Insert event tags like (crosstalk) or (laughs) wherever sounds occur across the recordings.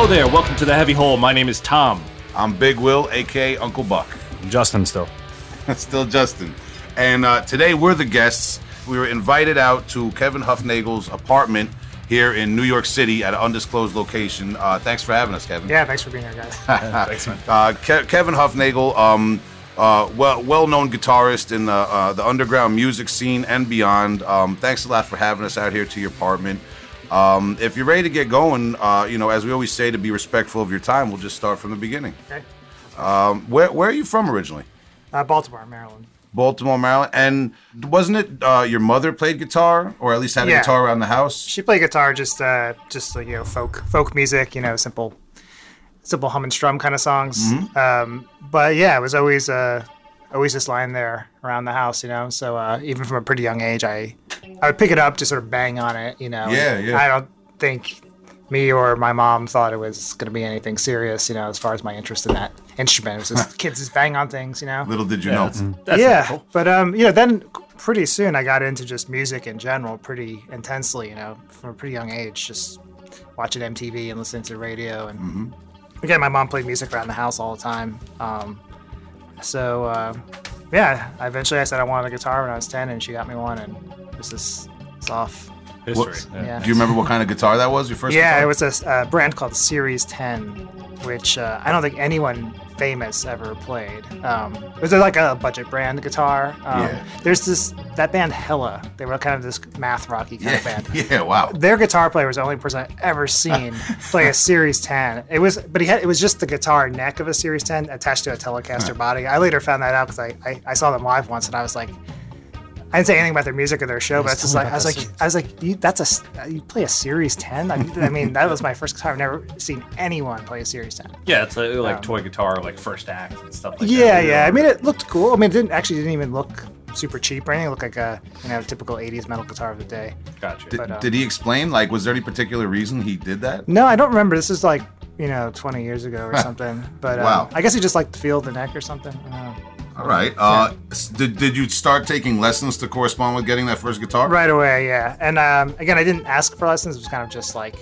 Hello there, welcome to the Heavy Hole. My name is Tom. I'm Big Will, aka Uncle Buck. Justin still. (laughs) Still Justin. And uh, today we're the guests. We were invited out to Kevin Hufnagel's apartment here in New York City at an undisclosed location. Uh, thanks for having us, Kevin. Yeah, thanks for being here, guys. (laughs) Thanks, man. Uh, Ke- Kevin Hufnagel, um, uh, well well known guitarist in the uh, the underground music scene and beyond. Um, thanks a lot for having us out here to your apartment. Um, if you're ready to get going, uh, you know, as we always say, to be respectful of your time, we'll just start from the beginning. Okay. Um, where where are you from originally? Uh, Baltimore, Maryland. Baltimore, Maryland. And wasn't it uh, your mother played guitar, or at least had a guitar around the house? She played guitar, just uh, just you know, folk folk music. You know, simple, simple hum and strum kind of songs. Mm-hmm. Um, but yeah, it was always uh, always just lying there around the house. You know, so uh, even from a pretty young age, I I would pick it up, just sort of bang on it. You know. Yeah, yeah. I don't think me or my mom thought it was going to be anything serious. You know, as far as my interest in that instrument, it was just kids just bang on things. You know. Little did you know. That's yeah, helpful. but um, you know, then pretty soon I got into just music in general, pretty intensely. You know, from a pretty young age, just watching MTV and listening to the radio. And again, my mom played music around the house all the time. Um, so uh, yeah, eventually I said I wanted a guitar when I was ten, and she got me one, and this is it's off. History. What- yeah. Yeah. Do you remember what kind of guitar that was? Your first? Yeah, guitar? it was a, uh, brand called Series 10, which uh, I don't think anyone famous ever played. Um, it was like a budget brand guitar. Um, Yeah. There's this that band Hella. They were kind of this math rocky kind of band. (laughs) yeah, wow. Their guitar player was the only person I've ever seen (laughs) play a Series 10. It was, but he had it was just the guitar neck of a Series 10 attached to a Telecaster body. I later found that out because I, I I saw them live once and I was like. I didn't say anything about their music or their show, but it's just like I was about like I was like you, that's a s- you play a Series 10. I, I mean that was my first guitar. I've never seen anyone play a Series 10. Yeah, it's like, like Um, toy guitar, like first act and stuff like Yeah, that. yeah. I mean it looked cool. I mean it didn't actually didn't even look super cheap or anything. It looked like a you know typical 80s metal guitar of the day. Gotcha. Did, but, uh, did he explain? Like, was there any particular reason he did that? No, I don't remember. This is like you know 20 years ago or something. But um, Wow. I guess he just liked the feel of the neck or something. I don't know. All right. Uh, did, did you start taking lessons to correspond with getting that first guitar? Right away, yeah. And um, again, I didn't ask for lessons. It was kind of just like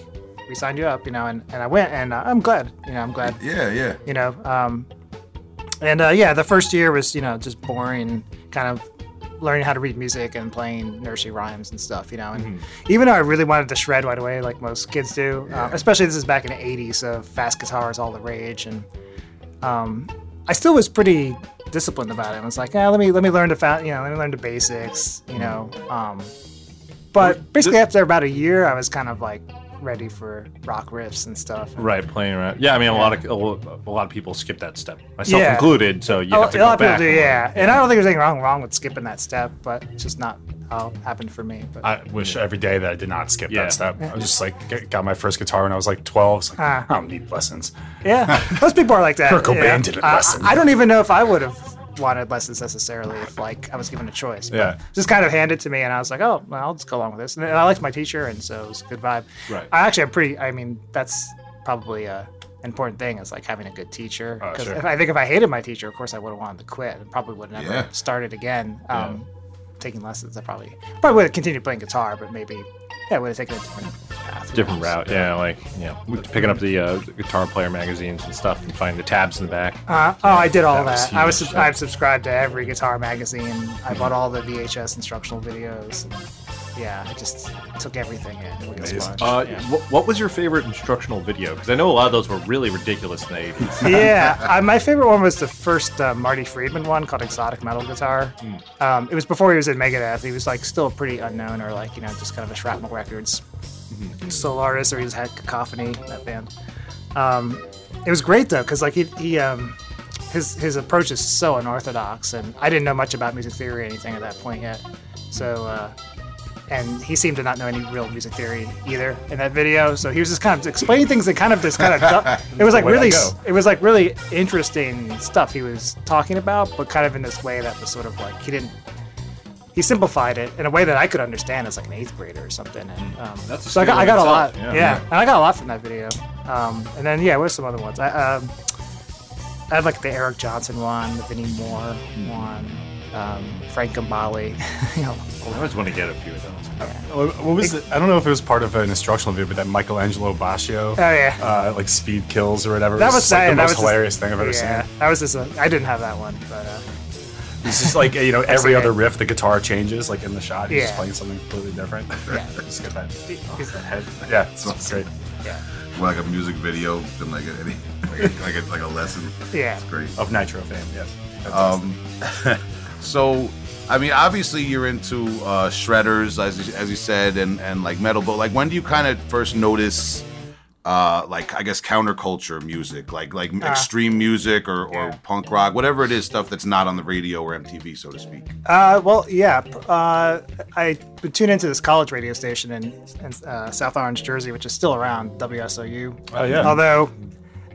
we signed you up, you know, and, and I went, and uh, I'm glad. You know, I'm glad. Yeah, yeah. You know, um, and uh, yeah, the first year was you know just boring, kind of learning how to read music and playing nursery rhymes and stuff. You know, and even though I really wanted to shred right away, like most kids do, uh, especially this is back in the '80s, so fast guitar is all the rage, and um, I still was pretty disciplined about it. I was like, yeah, let me let me learn the you know, let me learn the basics, you know. Um, but basically, after about a year, I was kind of like ready for rock riffs and stuff. Right, playing around. Yeah, I mean, a lot of a lot of people skip that step, myself Yeah. included. So you a, have to a go lot of people back. do, yeah. And I don't think there's anything wrong wrong with skipping that step, but it's just not how it happened for me. But I wish every day that I did not skip Yeah. that step. I was just like, got my first guitar when I was like 12. It's like, Ah. I don't need lessons. yeah, (laughs) most people are like that. Kurt Cobain yeah. didn't I- listen. I don't even know if I would have wanted lessons necessarily if like I was given a choice. But Yeah. just kind of handed to me, and I was like, oh, well, I'll just go along with this. And I liked my teacher, and so it was a good vibe. Right. I actually am pretty. I mean, that's probably a important thing is like having a good teacher. Oh, 'Cause sure. if I think if I hated my teacher, of course I would have wanted to quit and probably would have never Yeah. started again. Um, Taking lessons, I probably probably would have continued playing guitar, but maybe yeah, would have taken a different Different route, yeah. Like, you know, picking up the, uh, guitar player magazines and stuff, and finding the tabs in the back. Uh, oh, I did all That was that. I was sub- I've subscribed to every guitar magazine. I bought all the VHS instructional videos. Yeah, I just took everything in. like a Uh, yeah. wh- what was your favorite instructional video? Because I know a lot of those were really ridiculous in the 80s. yeah, (laughs) my favorite one was the first uh, Marty Friedman one called Exotic Metal Guitar. Um, it was before he was in Megadeth. He was like still pretty unknown, or like you know just kind of a Shrapnel Records solo artist, or he just had Cacophony that band. Um, it was great though, because like he, he um, his his approach is so unorthodox, and I didn't know much about music theory or anything at that point yet. So. Uh, and he seemed to not know any real music theory either in that video. So he was just kind of explaining things and kind of just kind of (laughs) it was like really it was like really interesting stuff he was talking about, but kind of in this way that was sort of like he didn't he simplified it in a way that I could understand as like an eighth grader or something. And um, That's so I got, I got a lot, yeah. yeah. Yeah. and I got a lot from that video. Um, and then yeah, what are some other ones? I um, I had like the Eric Johnson one, the Vinnie Moore one. um, Frank Gambale. (laughs) you know, I always want to get a few of those. What what was it? I don't know if it was part of an instructional video, but that Michael Angelo Batio, Oh, yeah. uh, like speed kills or whatever. that was was just, like, that, the that most was hilarious just, thing I've ever yeah, seen. That was just a, I didn't have that one, but uh, It's just like you know every other riff, the guitar changes like in the shot. He's just playing something completely different. Yeah. (laughs) just get that, head. Yeah, it's great. yeah, More like a music video than like any like a, like a, lesson. yeah. it's Great. Of Nitro fame, yes. Um, (laughs) so, I mean, obviously you're into uh, shredders, as you, as you said, and and like metal. But like, when do you kind of first notice, uh, like I guess counterculture music, like like extreme music or, or yeah. punk rock, whatever it is, stuff that's not on the radio or MTV, so to speak. Uh, well, yeah. Uh, I would tune into this college radio station in, in uh, South Orange, Jersey, which is still around, WSOU. Oh, yeah. Although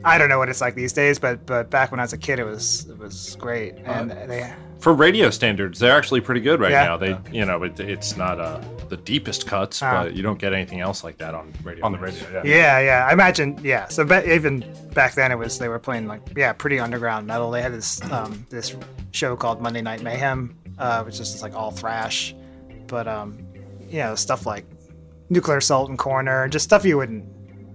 I don't know what it's like these days, but but back when I was a kid, it was it was great. And they For radio standards, they're actually pretty good right Yeah. now. They, you know, it, it's not uh, the deepest cuts, Uh. but you don't get anything else like that on radio. On the radio, yeah. Yeah, yeah. I imagine. Yeah. So ba- even back then, it was they were playing like yeah, pretty underground metal. They had this um, this show called Monday Night Mayhem, uh, which is just like all thrash, but um, you know stuff like Nuclear Assault and Coroner, just stuff you wouldn't,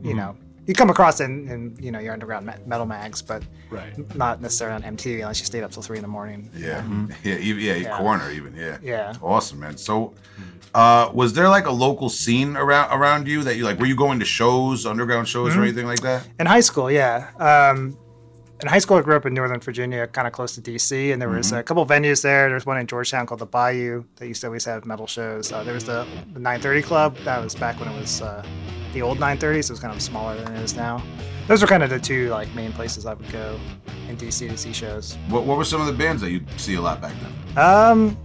you know, you come across in, in you know your underground metal mags, but Right. not necessarily on MTV unless you stayed up till three in the morning. Yeah, (laughs) yeah, even, yeah, Coroner even, yeah, Yeah. awesome, man. So, uh, was there like a local scene around around you that you like? Were you going to shows, underground shows, or anything like that? In high school, yeah. Um, in high school, I grew up in Northern Virginia, kind of close to DC, and there was a couple venues there. There's one in Georgetown called the Bayou that used to always have metal shows. Uh, there was the, the 930 Club. That was back when it was uh, the old 930, so it was kind of smaller than it is now. Those were kind of the two like main places I would go in DC to see shows. What, what were some of the bands that you'd see a lot back then? Um,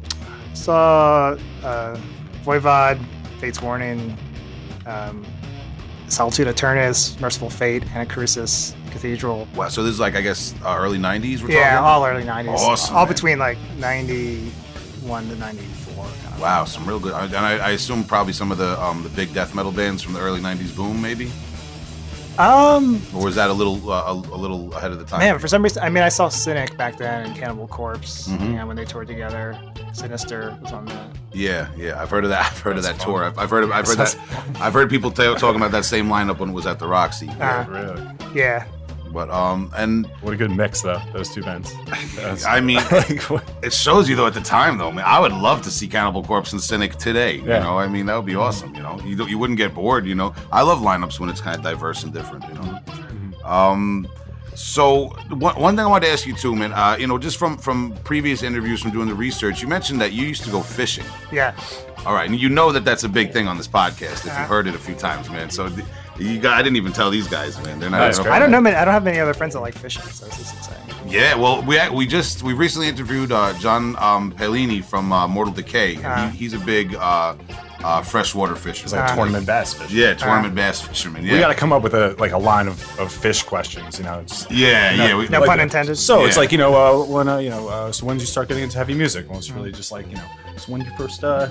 saw uh, Voivod, Fate's Warning, um, Solitude Aeturnus, Mercyful Fate, Anacrusis, Cathedral. Wow, so this is like I guess uh, early '90s. We're Yeah, talking. all early '90s. Awesome, All man. between like '91 to '94. Kind of. Wow, some real good. And I, I assume probably some of the um, the big death metal bands from the early '90s boom, maybe, Um, or was that a little uh, a, a little ahead of the time? man, for some reason, I mean, I saw Cynic back then and Cannibal Corpse. Mm-hmm. You know, when they toured together. Sinister was on the. Yeah, yeah, I've heard of that. (laughs) I've heard of that tour. I've, I've heard. Of, I've heard that. I've heard people ta- talking about that same lineup when it was at the Roxy. Uh, Really? yeah. But um, and What a good mix, though, those two bands. That's- I mean, (laughs) like, it shows you though at the time though, man. I would love to see Cannibal Corpse and Cynic today. You know, I mean, that would be awesome. You know, you you wouldn't get bored. You know, I love lineups when it's kind of diverse and different. You know. Um, so one, one thing I wanted to ask you too, man. Uh, you know, just from from previous interviews, from doing the research, you mentioned that you used to go fishing. Yeah. All right, and you know that that's a big thing on this podcast. If Uh-huh. you've heard it a few times, man. So th- you got, I didn't even tell these guys, man. They're not. That's. I don't know. Many, I don't have many other friends that like fishing, so this is exciting. Yeah, well, we we just we recently interviewed uh, John um, Pellini from uh, Mortal Decay. and Uh-huh. he, he's a big uh, uh, freshwater fisherman. It's like Uh, tournament bass fishing. yeah, tournament bass fisherman. Yeah, We got to come up with a like a line of, of fish questions, you know. Just, yeah, yeah. We, No Like- pun intended. So it's like you know uh, when uh, you know uh, so when did you start getting into heavy music? Well, it's really just like you know so when you first uh,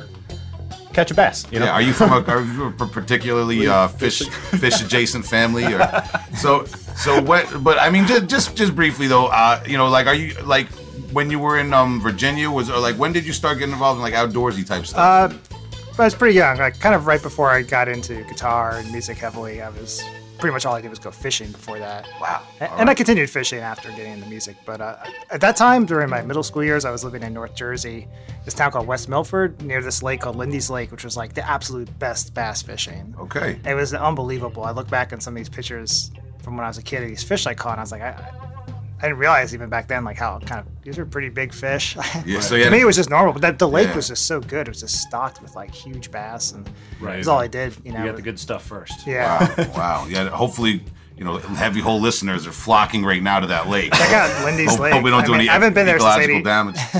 catch a bass? You know, yeah, are you from a, are you a particularly uh, fish (laughs) fish adjacent family or so so what? But I mean, just just just briefly though, uh, you know, like are you like when you were in um, Virginia was or like when did you start getting involved in like outdoorsy type stuff? Uh, I was pretty young, like kind of right before I got into guitar and music heavily. I was pretty much all I did was go fishing before that. wow, A- And I continued fishing after getting into music. But uh, at that time, during my middle school years, I was living in North Jersey, this town called West Milford, near this lake called Lindy's Lake, which was like the absolute best bass fishing. okay. It was unbelievable. I look back on some of these pictures from when I was a kid of these fish I caught, and I was like, I, I didn't realize even back then, like how kind of these are pretty big fish. (laughs) Yeah, so to yeah, me, it was just normal, but that, the lake Yeah. was just so good. It was just stocked with like huge bass, and Right. that's all I did. You know, You got the good stuff first. yeah. Wow, wow. Yeah, hopefully, you know, heavy hole listeners are flocking right now to that lake. Check out Lindy's Hope, Lake. hope we don't I do mean, any I haven't been there since ecological 80, damage. (laughs)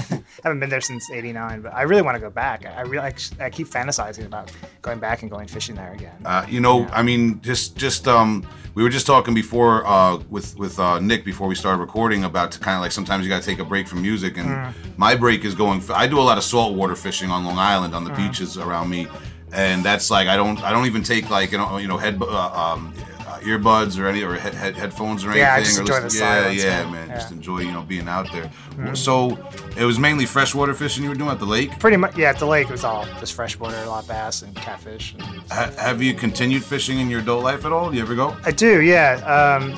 I haven't been there since '89, but I really want to go back. I really, I, I keep fantasizing about going back and going fishing there again. Uh, you know, I mean, just just um, we were just talking before uh, with with uh, Nick before we started recording about to kind of like sometimes you got to take a break from music, and Mm. my break is going. I do a lot of saltwater fishing on Long Island on the Mm. beaches around me, and that's like I don't I don't even take like you know you know head uh, um, earbuds or any or head, head, headphones or anything? Yeah, just or enjoy listen- the yeah, silence, yeah, man. man. Yeah. Just enjoy you know being out there. Mhm. So it was mainly freshwater fishing you were doing at the lake. Pretty much, yeah. At the lake, it was all just freshwater, a lot of bass and catfish. And Ha- have you continued fishing in your adult life at all? Do you ever go? I do, yeah. Um,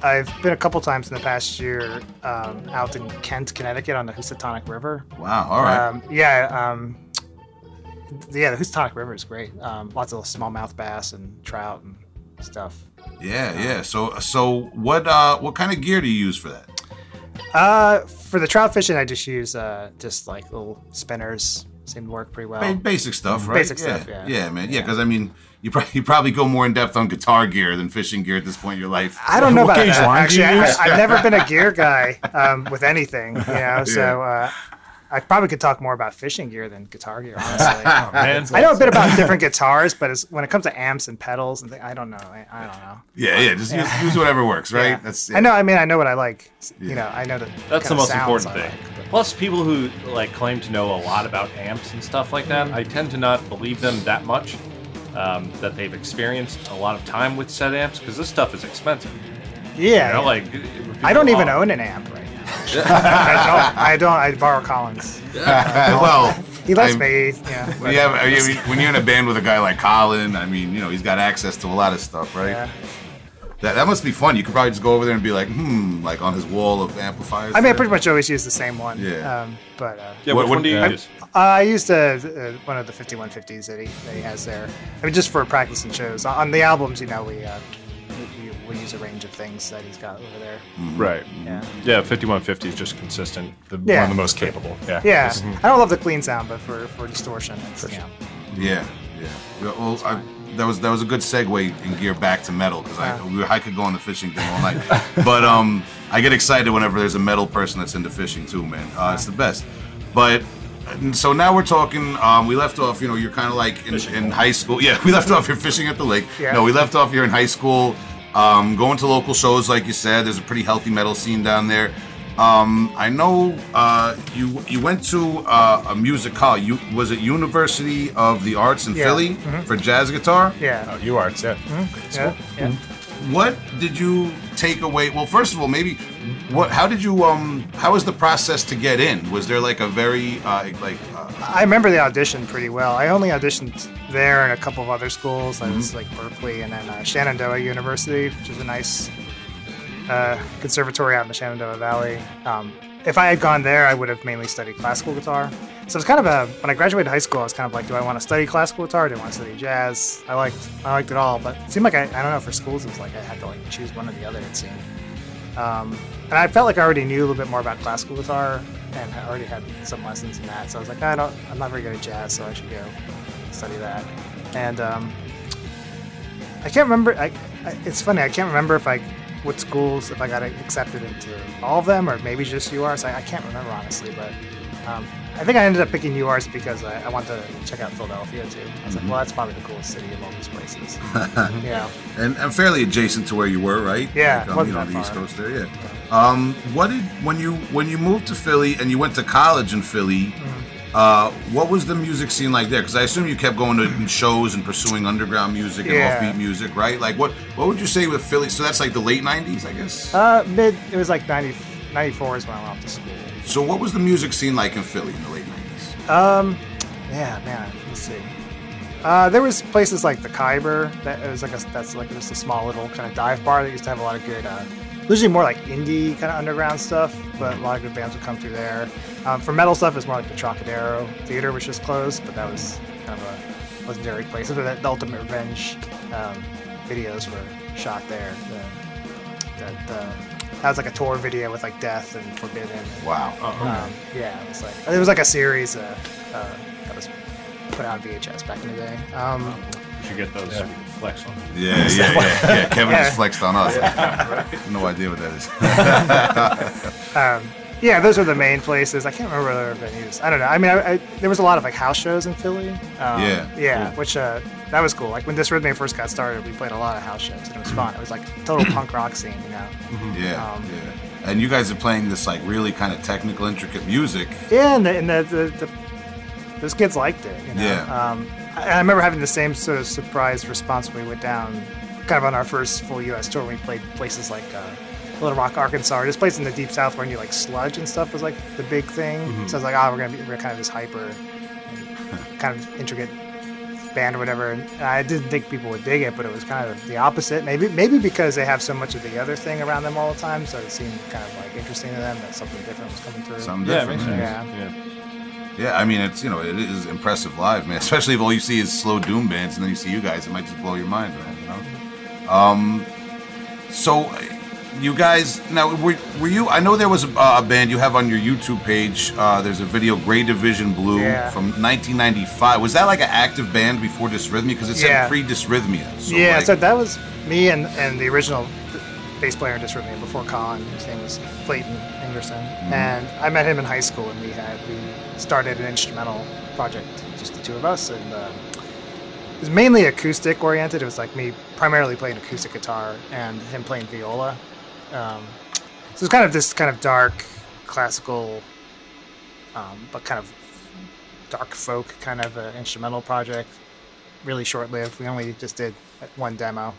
I've been a couple times in the past year um, out in Kent, Connecticut, on the Housatonic River. Wow. All right. Um, yeah. Um, yeah, the Housatonic River is great. Um, lots of smallmouth bass and trout and stuff. Yeah, yeah. So so what uh what kind of gear do you use for that? Uh, for the trout fishing, I just use uh, just like little spinners. Seem to work pretty well. Ba- basic stuff, right? Basic stuff, yeah. Yeah, man. Yeah, because I mean, you probably (laughs) you probably go more in depth on guitar gear than fishing gear at this point in your life. I don't know What about that. line do you Actually, I, I've never been a gear guy um, with anything, you know. (laughs) So uh, I probably could talk more about fishing gear than guitar gear, honestly. (laughs) Man, I know a bit (laughs) about different guitars, but it's, when it comes to amps and pedals and things, I don't know. I, I don't know. Yeah, yeah. Just Use, use whatever works, right? Yeah. That's I know. I mean, I know what I like. You know, I know the That's the kinda most sounds important thing. like, Plus, people who like claim to know a lot about amps and stuff like that, I tend to not believe them that much. Um, that they've experienced a lot of time with set amps because this stuff is expensive. Yeah. You know, yeah. like I don't even own an amp right now. I don't. I don't. I borrow Colin's. (laughs) well, He lets I'm- me. Yeah. When, you have, I mean, when you're in a band with a guy like Colin, I mean, you know, he's got access to a lot of stuff, right? Yeah. That, that must be fun. You could probably just go over there and be like, hmm, like on his wall of amplifiers. I mean, I pretty much always use the same one. Yeah. Um, but uh, Yeah, What- which one do you uh, use? I used uh, uh, one of the 5150s that he, that he has there. I mean, just for practice and shows. On the albums, you know, we, uh, we, we, we use a range of things that he's got over there. Right. Yeah. Yeah, 5150 is just consistent. The, Yeah. One of the most capable. Yeah. Yeah. I don't love the clean sound, but for, for distortion, it's, you know, Yeah, yeah. Well, I, that was that was a good segue in gear back to metal because I we, I could go on the fishing thing all night, (laughs) but um, I get excited whenever there's a metal person that's into fishing too, man. Uh, it's the best. But and so now we're talking. Um, we left off. You know, you're kind of like in, in high school. Yeah, (laughs) we left off. You're fishing at the lake. Yeah. No, we left off. You're in high school. Um, going to local shows, like you said. There's a pretty healthy metal scene down there. Um, I know uh, you you went to uh, a music college. You was it University of the Arts in Yeah. Philly Mhm. for jazz guitar. yeah. Oh, you arts, yeah. yeah, yeah. What did you take away? Well, first of all, maybe what? How did you um? How was the process to get in? Was there like a very uh, like uh, I remember the audition pretty well. I only auditioned there and a couple of other schools. I Mm-hmm. was like Berklee and then uh, Shenandoah University, which is a nice uh, conservatory out in the Shenandoah Valley. Um, if I had gone there, I would have mainly studied classical guitar. So it's kind of a when I graduated high school, I was kind of like, do I want to study classical guitar? Or do I want to study jazz? I liked I liked it all, but it seemed like I, I don't know for schools it was like I had to like choose one or the other. It seemed. Um, and I felt like I already knew a little bit more about classical guitar, and I already had some lessons in that. So I was like, I don't, I'm not very good at jazz, so I should go study that. And um, I can't remember. I, I, it's funny. I can't remember if I what schools if I got accepted into all of them or maybe just UArts. I, I can't remember honestly, but um, I think I ended up picking UArts because I, I wanted to check out Philadelphia too. I was like, well, that's probably the coolest city of all these places. (laughs) yeah. and, and fairly adjacent to where you were, right? Yeah, like, um, you know, that the East. Coast there. Yeah. Um, what did when you when you moved to Philly and you went to college in Philly? Mm-hmm. Uh, what was the music scene like there? Because I assume you kept going to shows and pursuing underground music and Yeah. offbeat music, right? Like, what what would you say with Philly? So that's like the late '90s, I guess. Uh, mid. It was like 90, 94 is when I went off to school. So what was the music scene like in Philly in the late '90s? Um, yeah, man. Let's see. Uh, there was places like the Khyber that it was like a that's like just a small little kind of dive bar that used to have a lot of good, uh, usually more like indie kind of underground stuff, but a lot of good bands would come through there. Um, for metal stuff, it's more like the Trocadero Theater, which just closed, but that was kind of a legendary place. The, the Ultimate Revenge um, videos were shot there. The, that, uh, that was like a tour video with like Death and Forbidden. Wow. Um, yeah, it was like it was like a series uh, uh, that was put out on VHS back in the day. Um, You should get those so we can flex on. Yeah, yeah, yeah, yeah. (laughs) Kevin Yeah. just flexed on us. (laughs) no idea what that is. (laughs) um, yeah, those were the main places. I can't remember other venues. I don't know. I mean, I, I, there was a lot of like house shows in Philly. Um, Yeah, yeah, which uh, that was cool. Like when this rhythm first got started, we played a lot of house shows, and it was fun. It was like total (clears throat) punk rock scene, you know. Yeah, Um, yeah. And you guys are playing this like really kind of technical, intricate music. Yeah, and, the, and the, the, the those kids liked it. You know? Yeah. Um, I, I remember having the same sort of surprised response when we went down kind of on our first full U.S. tour. When We played places like uh, Little Rock, Arkansas, or just places in the deep South where you like sludge and stuff was like the big thing. So I was like, oh, we're gonna be we're kind of this hyper, kind of intricate band or whatever. And I didn't think people would dig it, but it was kind of the opposite. Maybe maybe because they have so much of the other thing around them all the time, so it seemed kind of like interesting to them that something different was coming through. Something Yeah, it different. makes yeah. Yeah. Yeah. I mean, it's you know, it is impressive live, man. (laughs) Especially if all you see is slow doom bands, and then you see you guys, it might just blow your mind, man. You know. Um, so you guys now were, were you? I know there was a, a band you have on your YouTube page. Uh, there's a video, Gray Division Blue, Yeah. from 1995. Was that like an active band before Dysrhythmia? Because it said Yeah. pre-Dysrhythmia. So yeah, like- so that was me and, and the original bass player in Dysrhythmia before Colin. His name was Clayton Ingerson. And I met him in high school, and we had we started an instrumental project, just the two of us. And uh, it was mainly acoustic oriented. It was like me primarily playing acoustic guitar and him playing viola. Um, so was kind of this kind of dark, classical, um, but kind of dark folk kind of uh, instrumental project. Really short lived. We only just did one demo,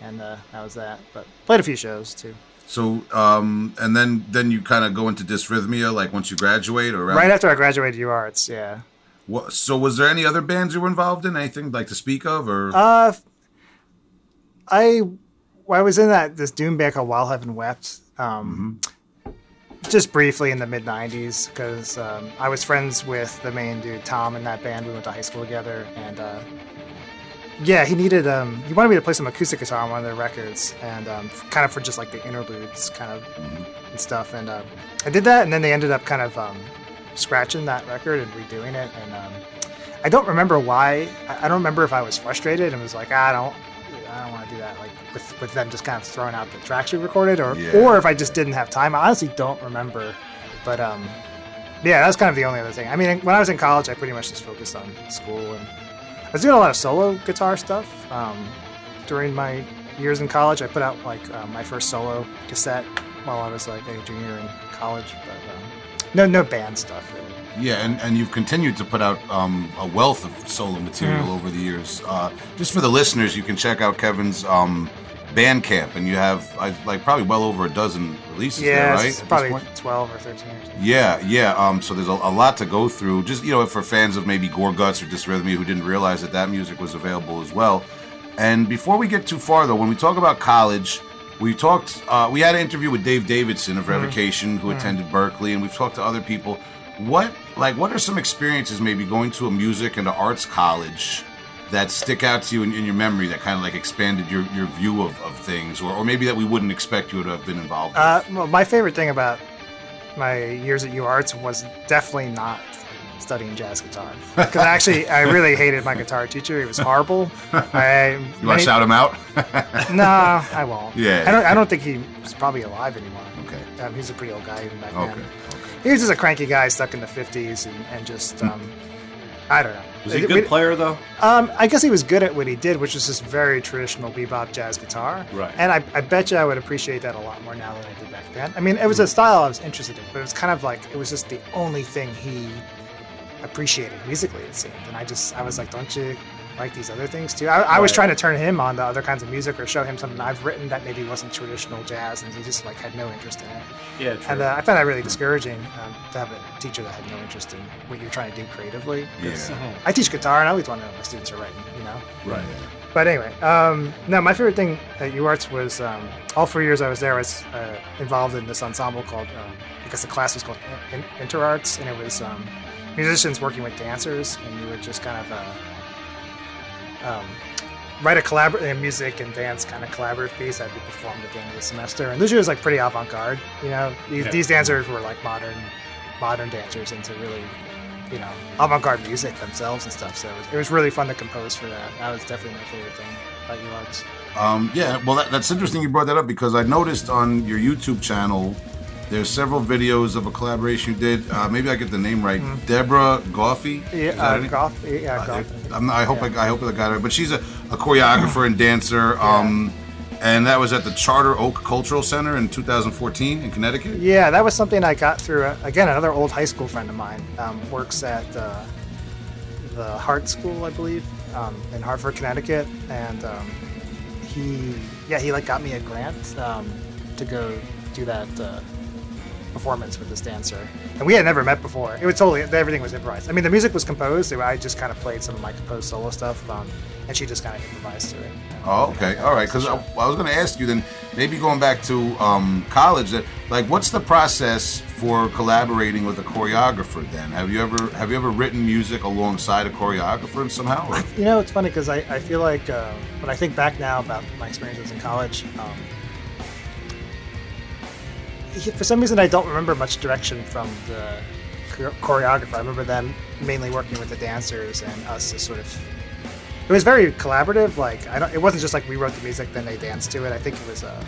and uh, that was that. But played a few shows too. So, um, and then then you kind of go into Dysrhythmia, like once you graduate, or Right after I graduated UArts, yeah. What, so, was there any other bands you were involved in? Anything like to speak of, or Uh, I I was in that this doom band called While Heaven Wept. Um, Just briefly in the mid '90s, because um, I was friends with the main dude Tom in that band. We went to high school together, and uh, yeah, he needed um, he wanted me to play some acoustic guitar on one of their records, and um, kind of for just like the interludes, kind of and stuff. And uh, I did that, and then they ended up kind of um, scratching that record and redoing it, and um, I don't remember why. I I don't remember if I was frustrated and was like, ah, I don't, I don't want to do that. Like with, with them just kind of throwing out the tracks we recorded, or Yeah. or if I just didn't have time. I honestly don't remember. But um, yeah, that's kind of the only other thing. I mean, when I was in college, I pretty much just focused on school and I was doing a lot of solo guitar stuff um, during my years in college. I put out like uh, my first solo cassette while I was like a junior in college, but um, no, no band stuff really. yeah, and, and you've continued to put out um, a wealth of solo material Mm-hmm. over the years. Uh, just for the listeners, you can check out Kevin's um, Bandcamp, and you have I, like probably well over a dozen releases there, Yeah, right? it's probably twelve or thirteen. Or. Yeah, yeah. Um, so there's a, a lot to go through. Just you know, for fans of maybe Gorguts or Dysrhythmia who didn't realize that that music was available as well. And before we get too far, though, when we talk about college, we talked. Uh, we had an interview with Dave Davidson of Revocation, who attended Berklee, and we've talked to other people. What like what are some experiences maybe going to a music and a arts college that stick out to you in, in your memory that kind of like expanded your, your view of, of things, or, or maybe that we wouldn't expect you to have been involved. Uh, well, my favorite thing about my years at UArts was definitely not studying jazz guitar (laughs) because actually I really hated my guitar teacher. He was horrible. (laughs) I, you want to shout him out? (laughs) No, I won't. Yeah. I don't. I don't think he's probably alive anymore. Okay. Um, he's a pretty old guy even back Okay. then. He was just a cranky guy stuck in the '50s and, and just um, I don't know. Was he a We- good player though? Um, I guess he was good at what he did, which was just very traditional bebop jazz guitar. Right. And I, I bet you I would appreciate that a lot more now than I did back then. I mean, it was a style I was interested in, but it was kind of like it was just the only thing he appreciated musically. It seemed, and I just I was like, don't you like these other things too? I, I was trying to turn him on to other kinds of music or show him something I've written that maybe wasn't traditional jazz, and he just like had no interest in it. Yeah, true. And uh, I found that really discouraging um, to have a teacher that had no interest in what you're trying to do creatively. Yeah. I teach guitar, and I always want to know what my students are writing. You know. right. But anyway, um, no, my favorite thing at UArts was um, all four years I was there. I was uh, involved in this ensemble called, um, I guess the class was called In- In- Interarts, and it was um, musicians working with dancers, and you would just kind of uh, um, write a collaborative music and dance kind of collaborative piece that would be performed at the end of the semester. And usually it was like pretty avant-garde, you know. These, Yeah. these dancers were like modern, modern dancers into really you know, avant-garde music themselves and stuff. So it was, it was really fun to compose for that. That was definitely my favorite thing about UArts. Um, yeah, well, that, that's interesting you brought that up because I noticed on your YouTube channel there's several videos of a collaboration you did. Uh, maybe I get the name right. Deborah Goffey. Yeah, uh, it? golf. Yeah, Uh, golf. I'm not, I hope Yeah. I, I hope I got it. But she's a, a choreographer and dancer. (clears throat) Um, and that was at the Charter Oak Cultural Center in 2014 in Connecticut. Yeah, that was something I got through. Uh, again, another old high school friend of mine um, works at uh, the Hart School, I believe, um, in Hartford, Connecticut, and um, he yeah he like got me a grant um, to go do that uh, performance with this dancer, and we had never met before. It was totally everything was improvised. I mean, the music was composed. I just kind of played some of my composed solo stuff, um, and she just kind of improvised to it. Oh, okay, all right. Because I, I was going to ask you then, maybe going back to um, college, that like, what's the process for collaborating with a choreographer? Then, have you ever have you ever written music alongside a choreographer somehow? or- You know, it's funny because I, I feel like uh, when I think back now about my experiences in college, um, he- for some reason I don't remember much direction from the choreographer. I remember them mainly working with the dancers and us as sort of. It was very collaborative. Like I don't. It wasn't just like we wrote the music, then they danced to it. I think it was Uh,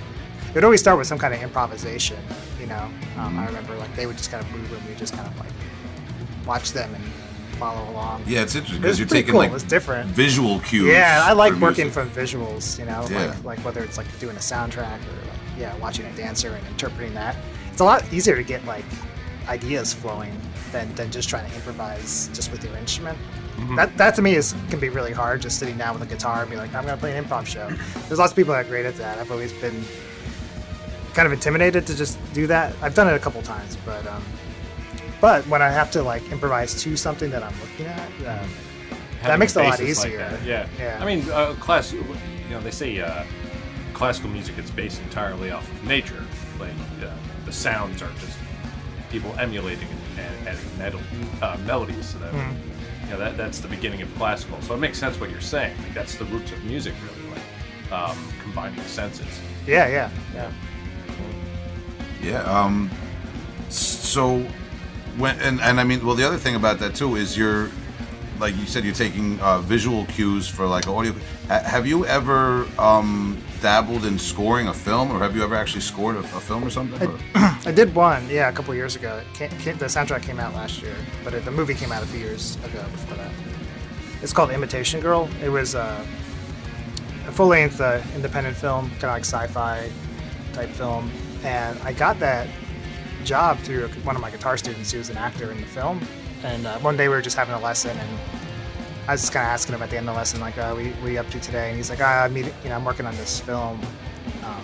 it would always start with some kind of improvisation. You know, um, I remember like they would just kind of move and we just kind of like watch them and follow along. yeah, it's interesting It because you're taking cool. like It was different. visual cues. Yeah, I like working music. from visuals. You know, Yeah. like, like whether it's like doing a soundtrack or like yeah, watching a dancer and interpreting that. It's a lot easier to get like ideas flowing than, than just trying to improvise just with your instrument. That that to me is can be really hard. Just sitting down with a guitar and be like, I'm gonna play an improv show. There's lots of people that are great at that. I've always been kind of intimidated to just do that. I've done it a couple times, but um, but when I have to like improvise to something that I'm looking at, um, Having makes it a lot like easier. that, Yeah. Yeah. I mean, uh, class. You know, they say uh, classical music, it's based entirely off of nature. Like uh, the sounds are just people emulating and adding metal, uh, melodies to them. Hmm. You know, that that's the beginning of classical. So it makes sense what you're saying. Like that's the roots of music, really. Like um, combining the senses. yeah, yeah, yeah. Yeah. Um. So, when and and I mean, well, the other thing about that too is you're, like you said, you're taking uh, visual cues for like audio. Have you ever um dabbled in scoring a film, or have you ever actually scored a, a film or something? or- I (clears throat) did one, yeah, a couple years ago. The soundtrack came out last year, but it, the movie came out a few years ago before that. It's called Imitation Girl. It was uh, a full-length uh, independent film, kind of like sci-fi type film, and I got that job through one of my guitar students who was an actor in the film. And uh, one day we were just having a lesson, and I was just kind of asking him at the end of the lesson, like, uh, "What what are you up to today?" And he's like, "Ah, I'm meet- you know, I'm working on this film." Um,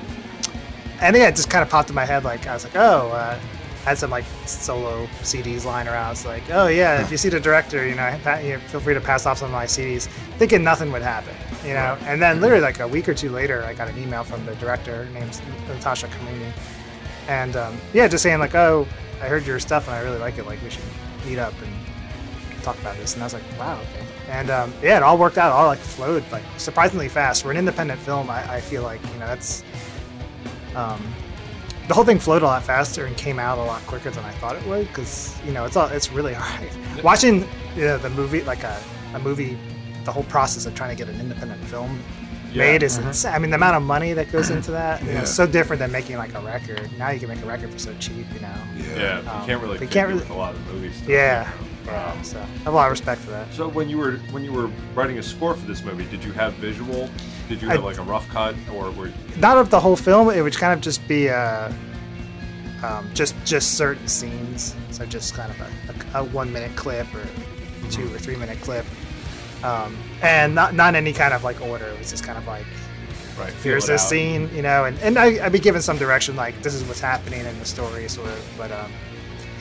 and yeah, it just kind of popped in my head. Like I was like, oh, uh, I had some like solo CDs lying around. It's like, oh yeah, if you see the director, you know, pa- you know, feel free to pass off some of my CDs, thinking nothing would happen, you know. And then literally like a week or two later, I got an email from the director, her name's Natasha Kermani, and um, yeah, just saying like, oh, I heard your stuff and I really like it. Like we should meet up and talk about this. And I was like, wow, okay. And um, yeah, it all worked out. It all like flowed like surprisingly fast. For an independent film, I, I feel like you know that's um, the whole thing flowed a lot faster and came out a lot quicker than I thought it would because you know it's all it's really (laughs) hard watching you know, the movie like a, a movie the whole process of trying to get an independent film Yeah. made is insane. I mean the amount of money that goes into that you know, Yeah. it's so different than making like a record now you can make a record for so cheap you know Yeah, you Um, can't really. we figure can't really- with a lot of movies. Stuff, yeah, you know. Yeah Um, so I have a lot of respect for that So when you were when you were writing a score for this movie, did you have visual? Did you I- have like a rough cut, or were not of the whole film. It would kind of just be uh, um, just just certain scenes. So just kind of a, a, a one minute clip or two or three minute clip, um, and not not any kind of like order. It was just kind of like right? here's this out? scene, you know, and and I, I'd be given some direction like this is what's happening in the story, sort of. But um,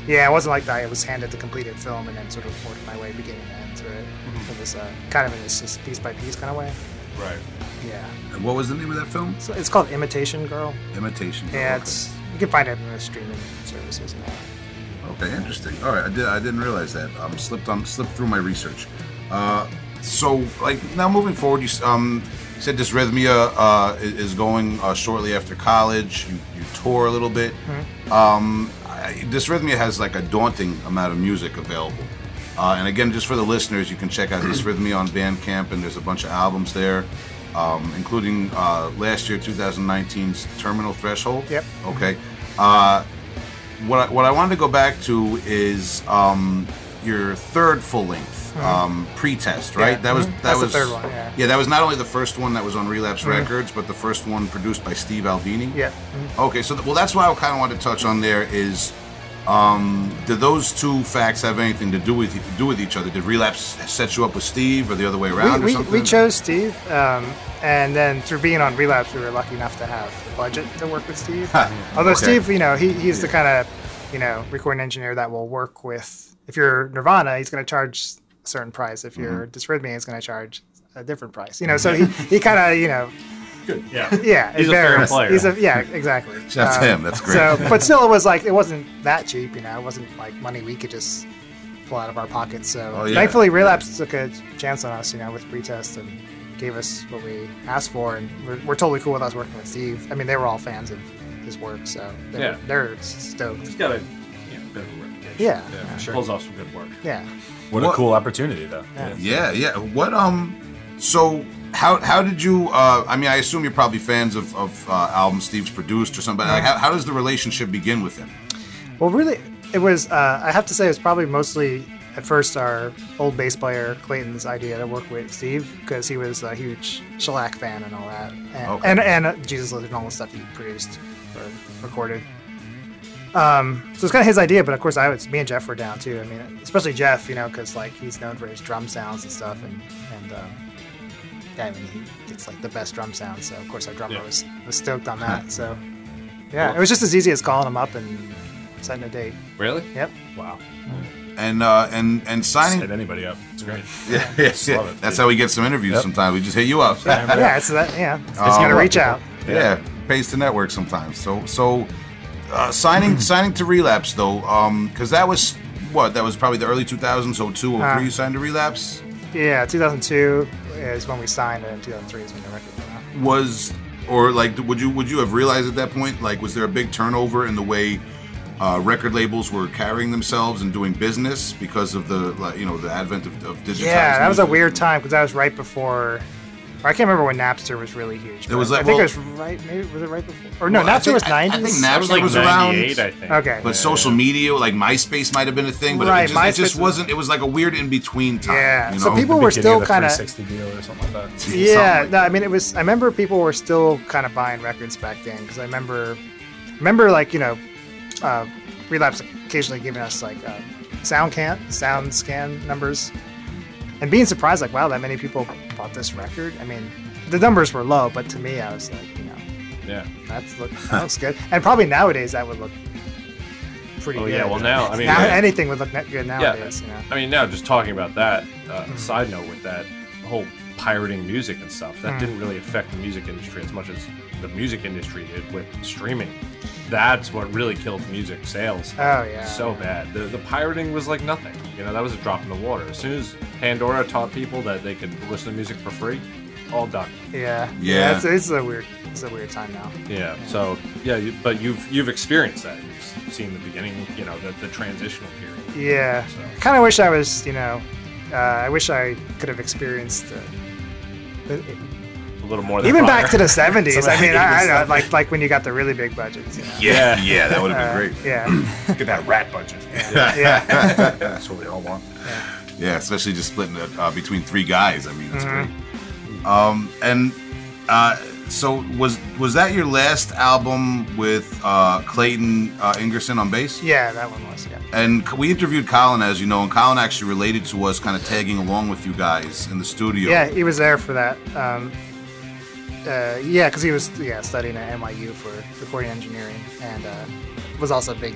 yeah, it wasn't like that. I was handed the completed film and then sort of worked my way beginning to end through it. It was uh, kind of in this just piece by piece kind of way. Right. Yeah. And what was the name of that film? So it's called Imitation Girl. Imitation. Yeah, Okay. it's you can find it in the streaming services now. Okay, interesting. All right, I did. I didn't realize that. Um, slipped on slipped through my research. Uh, so like now moving forward, you um said Dysrhythmia uh, is going uh, shortly after college. You, you tour a little bit. Um, I, Dysrhythmia has like a daunting amount of music available. Uh, and again, just for the listeners, you can check out Dysrhythmia (clears throat) on Bandcamp, and there's a bunch of albums there, um, including uh, last year, 2019's Terminal Threshold. Yep. Okay. Uh, what I, what I wanted to go back to is um, your third full length um, pre-test, right? Yeah, That was mhm. that That's the was third one, yeah. that was not only the first one that was on Relapse Records, but the first one produced by Steve Albini. Yeah. Okay, so th- well, that's why I kind of wanted to touch on. There is Um, did those two facts have anything to do with do with each other? Did Relapse set you up with Steve, or the other way around, we, we, something? we chose Steve, um, and then through being on Relapse, we were lucky enough to have the budget to work with Steve. (laughs) Although Okay. Steve, you know, he, he's the kind of, you know, recording engineer that will work with. If you're Nirvana, he's going to charge a certain price. If you're Dysrhythmia, he's going to charge a different price. You know, so he, he kind of, you know, Good. Yeah. (laughs) yeah, He's it a fair varies. player. He's a yeah, exactly. (laughs) That's Um, him. That's great. So, but (laughs) still, it was like it wasn't that cheap. You know, it wasn't like money we could just pull out of our pockets. So, Oh, yeah. thankfully, Relapse took a chance on us. You know, with pretest and gave us what we asked for, and we're, we're totally cool with us working with Steve. I mean, they were all fans of his work, so they're, Yeah. they're stoked. He's got a you know, bit of a reputation. Yeah, Yeah, for sure. Pulls off some good work. Yeah, What, What- a cool opportunity, though. Yeah. Yeah, yeah. What um, so how how did you? Uh, I mean, I assume you're probably fans of of uh, albums Steve's produced or something. Like, how, how does the relationship begin with him? Well, really, it was. Uh, I have to say, it was probably mostly at first our old bass player Clayton's idea to work with Steve because he was a huge Shellac fan and all that, and Okay. and, and uh, Jesus Lizard and all the stuff he produced or recorded. Um, so it's kind of his idea, but of course, I was me and Jeff were down too. I mean, especially Jeff, you know, because like he's known for his drum sounds and stuff, and and um, yeah, I mean, he gets like the best drum sounds. So of course, our drummer Yeah. was was stoked on that. So (laughs) yeah, it was just as easy as calling him up and setting a date. Really? Yep. Wow. And uh, and and signing. Hit anybody up. It's great. (laughs) Yeah, yeah, yeah. love it. That's how we get some interviews. Yep. Sometimes we just hit you up. Yeah, yeah, it's that. Yeah, it's Oh, gonna reach out. Yeah, pays to network sometimes. So so uh, signing (clears throat) signing to Relapse though, because that was what that was probably the early 2000s, So 02, or 03 Uh, you signed to Relapse. Yeah, 2002 is when we signed, and 2003 is when the record came out. was or like would you would you have realized at that point like was there a big turnover in the way uh, record labels were carrying themselves and doing business because of the like, you know the advent of, of digitized Yeah, that was a weird time because that was right before. Or I can't remember when Napster was really huge. but was like, I think well- it was right. Maybe was it right before? Or no, Well, Napster think- was I- I think That was Napster like was around- 98, I think. Okay. but social media like MySpace might have been a thing but Right, it, just, it just wasn't it was like a weird in between time Yeah, you know? so people The were still kind of. sixty deal or something like that. (laughs) Yeah, like no, I mean it was. I remember people were still kind of buying records back then because I remember, remember like you know, uh, Relapse occasionally giving us like uh, sound can sound scan numbers, and being surprised like wow that many people bought this record. I mean, the numbers were low, but to me I was like you know Yeah. that's look (laughs) that looks good, and probably nowadays that would look pretty Oh good. yeah. Well, now I mean, now, yeah. anything would look good nowadays. You know. I mean, now just talking about that. Uh, Mm-hmm. Side note with that whole pirating music and stuff, that Mm. didn't really affect the music industry as much as the music industry did with streaming. That's what really killed music sales. Oh yeah. so bad. The, the pirating was like nothing. You know, that was a drop in the water. As soon as Pandora taught people that they could listen to music for free, all done. Yeah. Yeah. It's, it's a weird. It's a weird time now. Yeah. So yeah, you, but you've you've experienced that. You've seen the beginning. You know, the, the transitional period. Yeah. So. Kind of wish I was, you know, uh, I wish I could have experienced uh, the, A little more than even fire. back to the 70s. I mean, I, I know, like like when you got the really big budgets. You know? yeah yeah that would have Uh, been great yeah. (clears throat) Look at that rat budget. (laughs) Yeah. (laughs) That's what we all want. Yeah, especially just splitting it uh, between three guys. I mean, that's Mm-hmm. great. Um, and uh, so was was that your last album with uh, Clayton uh, Ingerson on bass? Yeah, that one was. Yeah. And we interviewed Colin, as you know, and Colin actually related to us, kind of tagging along with you guys in the studio. Yeah, he was there for that. Um, uh, yeah, because he was yeah studying at NYU for recording engineering and uh, was also a big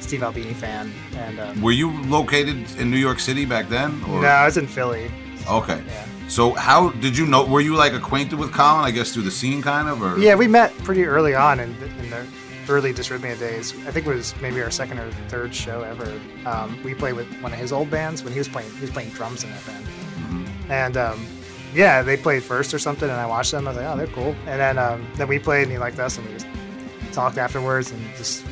Steve Albini fan. And um, Were you located in New York City back then? Or? no, I was in Philly. Okay. Yeah. So how did you know? Were you like acquainted with Colin? I guess through the scene, kind of, or Yeah, we met pretty early on in the, in the early Dysrhythmia days. I think it was maybe our second or third show ever. Um, we played with one of his old bands when he was playing. He was playing drums in that band, and um, yeah, they played first or something, and I watched them. I was like, oh, they're cool. And then um, then we played, and he liked us, and we just talked afterwards, and just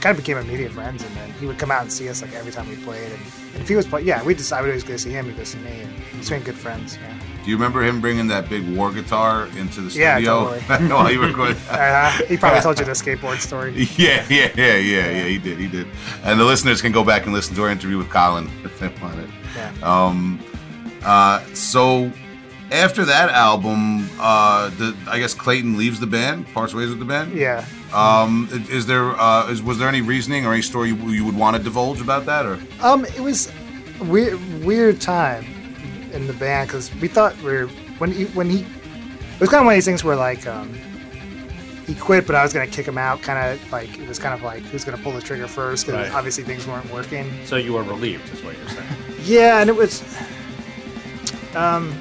kind of became immediate friends. And then he would come out and see us like every time we played, and, and if he was play, yeah, we decided I was always to see him, he'd go see me, and we became good friends. Yeah. Do you remember him bringing that big war guitar into the Yeah, studio totally. (laughs) while you recorded? (laughs) Uh, he probably told you the (laughs) skateboard story. Yeah, yeah, yeah, yeah, yeah. He did, he did. And the listeners can go back and listen to our interview with Colin if they want it. Yeah. Um, uh, so, after that album, uh, the, I guess Clayton leaves the band, parts ways with the band. Yeah. Um, is there uh, is, was there any reasoning or any story you, you would want to divulge about that, or Um, it was weird, weird time in the band because we thought we were when he when he it was kind of one of these things where like um, he quit, but I was gonna kick him out. Kind of like it was kind of like who's gonna pull the trigger first because Right. obviously things weren't working. So you were relieved, is what you're saying. (laughs) Yeah, and it was um,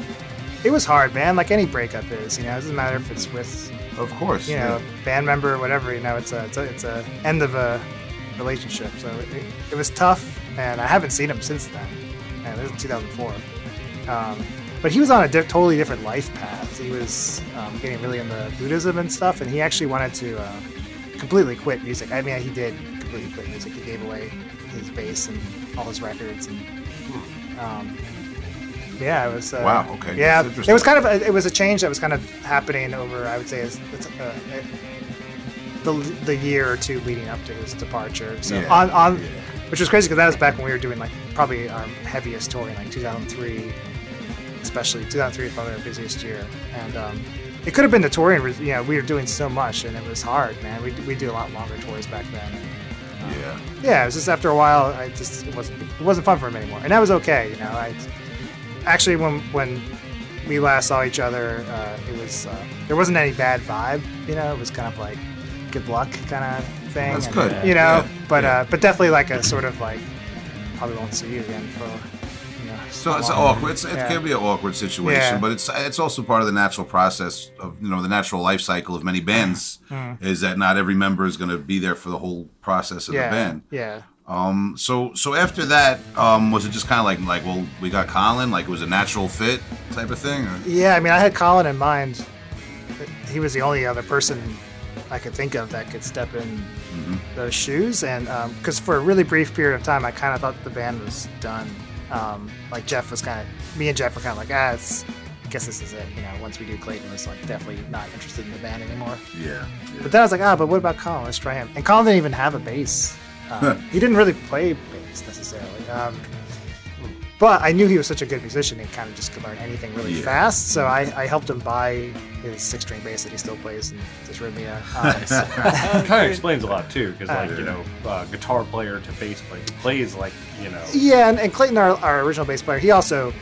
it was hard, man. Like any breakup is, you know. It doesn't matter if it's with of course, you know band member or whatever. You know, it's a it's a, it's a end of a relationship. So it, it was tough, and I haven't seen him since then. And this is 2004. Um, but he was on a di- totally different life path. He was um, getting really into Buddhism and stuff, and he actually wanted to uh, completely quit music. I mean, he did completely quit music. He gave away his bass and all his records, and um, yeah, it was. Uh, Wow, okay, Yeah, it was kind of a, it was a change that was kind of happening over. I would say is it's, uh, the the year or two leading up to his departure. So Yeah, on on, yeah. which was crazy because that was back when we were doing like probably our heaviest touring, like 2003, especially 2003 was probably our busiest year, and um, it could have been the touring. You know, we were doing so much, and it was hard, man. We we do a lot longer tours back then. And, yeah. yeah, it was just after a while, I just it wasn't it wasn't fun for him anymore, and that was okay. You know, I actually when when we last saw each other, uh, it was uh, there wasn't any bad vibe. You know, it was kind of like good luck kind of thing. That's and, good, You know, yeah, but yeah. Uh, but definitely like a sort of like probably won't see you again for you know. So it's awkward. It's, it Yeah. can be an awkward situation, but it's it's also part of the natural process of you know the natural life cycle of many bands is that not every member is going to be there for the whole process of the band. Yeah. Um, so so after that, um, was it just kind of like like well we got Colin like it was a natural fit type of thing? Or? Yeah, I mean, I had Colin in mind. He was the only other person I could think of that could step in those shoes, and because for a really brief period of time, I kind of thought the band was done. Um, like Jeff was kind of, me and Jeff were kind of like, ah, it's, I guess this is it. You know, once we do Clayton, was like definitely not interested in the band anymore. Yeah. But then I was like, ah, but what about Colin? Let's try him. And Colin didn't even have a bass. Um, he didn't really play bass necessarily. Um, but I knew he was such a good musician, he kind of just could learn anything really Yeah. fast. So I, I helped him buy his six string bass that he still plays in Dysrhythmia. (laughs) Um, so- It kind of explains a lot too, because like you know, uh, guitar player to bass player he plays like you know. yeah, and, and Clayton, our, our original bass player, he also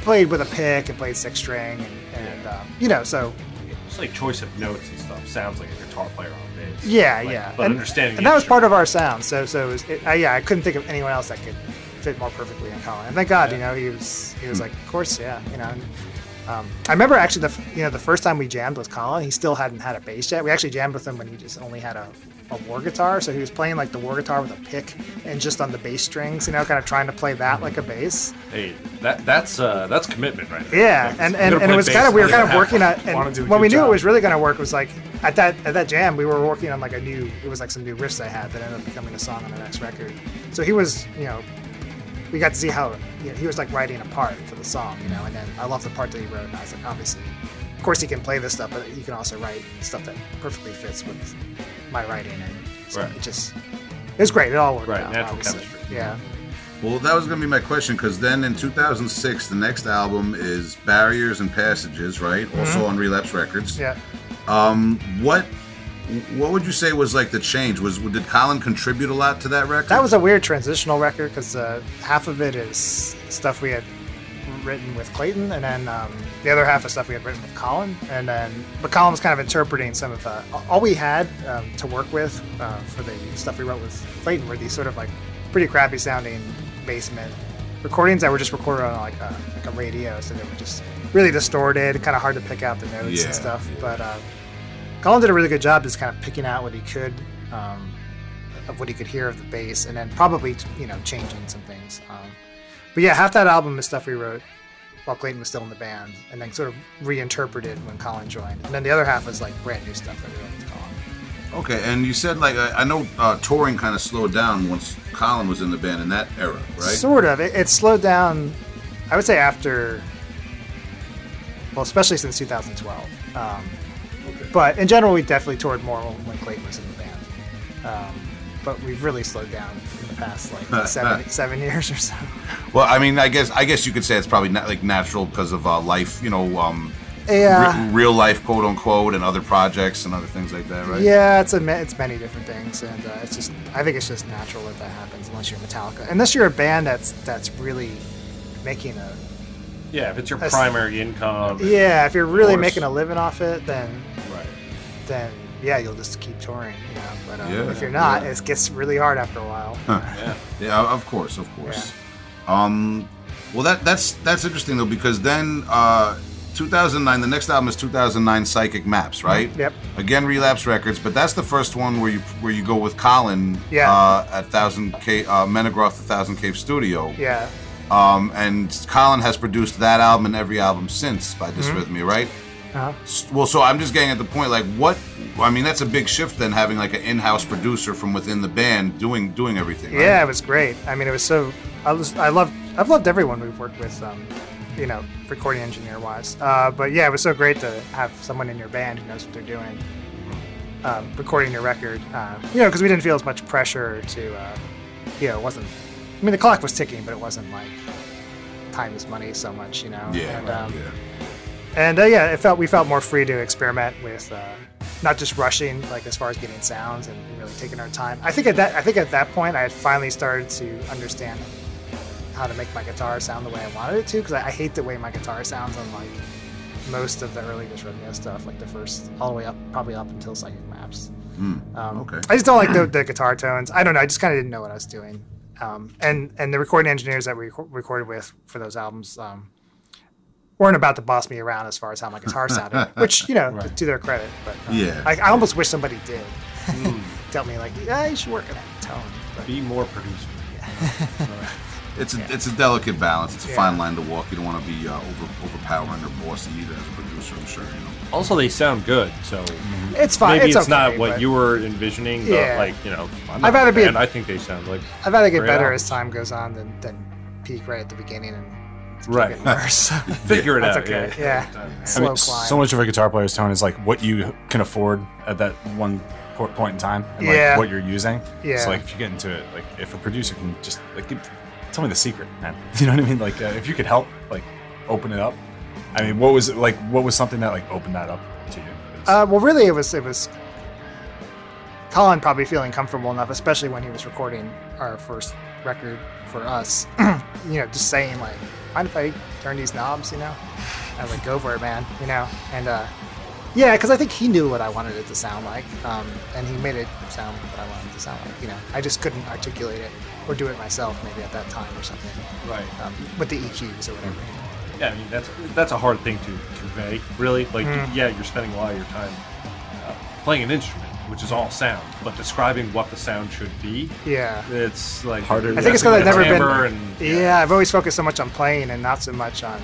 played with a pick and played six string, and, and um, you know, so Just like choice of notes and stuff sounds like a guitar player on bass. Yeah, Like, yeah. But and, understanding and that was part of our sound. So, so it was, it, uh, yeah, I couldn't think of anyone else that could fit more perfectly in Colin. And thank God, you know, he was he was like, of course, yeah, you know. And, um, I remember actually the you know the first time we jammed with Colin, he still hadn't had a bass yet. We actually jammed with him when he just only had a, a Warr guitar, so he was playing like the Warr guitar with a pick and just on the bass strings, you know, kind of trying to play that like a bass. Hey, that that's uh, that's commitment right there. Yeah, and, and, and it was kind of we were kind of working on and when we knew it was really going to work was like at that at that jam we were working on like a new it was like some new riffs I had that ended up becoming a song on the next record. So he was you know we got to see how you know, he was like writing a part for the song you know and then I love the part that he wrote and I was like obviously of course he can play this stuff but he can also write stuff that perfectly fits with my writing and so Right. it just it was great it all worked Right, out natural obviously. chemistry. yeah Well, that was going to be my question because then in 2006, the next album is Barriers and Passages, right? Also on Relapse Records. yeah What what would you say was like the change? Was did Colin contribute a lot to that record? That was a weird transitional record because uh, half of it is stuff we had written with Clayton, and then um, the other half of stuff we had written with Colin. And then, but Colin was kind of interpreting some of uh, all we had um, to work with uh, for the stuff we wrote with Clayton were these sort of like pretty crappy sounding basement recordings that were just recorded on like a, like a radio, so they were just really distorted, kind of hard to pick out the notes Yeah, and stuff. yeah. But uh, Colin did a really good job just kind of picking out what he could. Um, of what he could hear of the bass, and then probably you know changing some things. Um, but yeah, half that album is stuff we wrote while Clayton was still in the band, and then sort of reinterpreted when Colin joined. And then the other half was like brand new stuff that we wrote with Colin. okay, and you said like I, I know uh, touring kind of slowed down once Colin was in the band in that era, right? Sort of. It, it slowed down. I would say after, well, especially since 2012. Um, okay. but in general, we definitely toured more when Clayton was in the band. Um, but we've really slowed down past like (laughs) seven seven years or so. Well, I mean, I guess I guess you could say it's probably not like natural because of uh, life, you know, um, Yeah. re- real life, quote unquote, and other projects and other things like that, right? Yeah, it's a it's many different things, and uh, it's just I think it's just natural that that happens unless you're Metallica, unless you're a band that's that's really making a Yeah, if it's your primary income. yeah. If you're really making a living off it, then Right. then yeah, you'll just keep touring, you know. But uh, Yeah, if you're not, yeah. it gets really hard after a while. Yeah. Yeah, of course, of course. Yeah. Um, well, that that's that's interesting though because then uh, 2009, the next album is 2009 Psychic Maps, right? Yep. Again, Relapse Records, but that's the first one where you where you go with Colin Yeah. uh, at Thousand K uh, Menegroth, the Thousand Cave Studio. Yeah, Um, and Colin has produced that album and every album since by Dysrhythmia, right? Uh-huh. Well, so I'm just getting at the point, like, what? I mean, that's a big shift then, having like an in-house producer from within the band doing doing everything. Right? yeah, it was great. I mean, it was so I was I loved I've loved everyone we've worked with. Um, you know, recording engineer wise. Uh, but yeah, it was so great to have someone in your band who knows what they're doing, um, recording your record. Uh, you know, because we didn't feel as much pressure to, uh, you know, it wasn't. I mean, the clock was ticking, but it wasn't like time is money so much. You know. Yeah, And, um, yeah. And uh, yeah, it felt we felt more free to experiment with uh, not just rushing, like as far as getting sounds and really taking our time. I think at that I think at that point I had finally started to understand how to make my guitar sound the way I wanted it to because I, I hate the way my guitar sounds on like most of the early Dysrhythmia stuff, like the first all the way up, probably up until Psychic Maps. Um, okay. I just don't like the, the guitar tones. I don't know. I just kind of didn't know what I was doing. Um, and and the recording engineers that we reco- recorded with for those albums um, weren't about to boss me around as far as how my guitar (laughs) sounded, which you know to their credit. But uh, Yeah. I, I almost wish somebody did (laughs) tell me like, yeah, you should work on that tone. But, Be more producer. (laughs) It's a it's a delicate balance. It's a Yeah. fine line to walk. You don't want to be uh, over overpowering or bossy either as a producer. I'm sure you know. Also, they sound good, so it's fine. maybe it's, it's, not what you were envisioning. But Yeah. like you know, I'm I'd not rather be a- I think they sound like I'd rather get better albums. as time goes on than, than peak right at the beginning and keep Right. getting worse. (laughs) (laughs) figure it That's out. okay. Yeah. Yeah. I Slow mean, climb. so much of a guitar player's tone is like what you can afford at that one point in time, and Yeah. like what you're using. Yeah. So like if you get into it, like if a producer can just like give, tell me the secret, man. (laughs) You know what I mean? Like uh, if you could help, like open it up. I mean, what was it like? What was something that like opened that up to you? Uh, well, really, it was it was Colin probably feeling comfortable enough, especially when he was recording our first record for us. (clears throat) you know, just saying like, "Mind if I turn these knobs?" You know, I was like, "Go for it, man!" You know, and uh, yeah, because I think he knew what I wanted it to sound like, um, and he made it sound what I wanted it to sound like. You know, I just couldn't articulate it or do it myself, maybe at that time or something, Right. um, with the EQs or whatever. Yeah, I mean that's that's a hard thing to convey, really. Like, Mm. yeah, you're spending a lot of your time uh, playing an instrument, which is all sound, but describing what the sound should be, Yeah. it's like Harder. I think it's because I've never been. And, yeah. I've always focused so much on playing and not so much on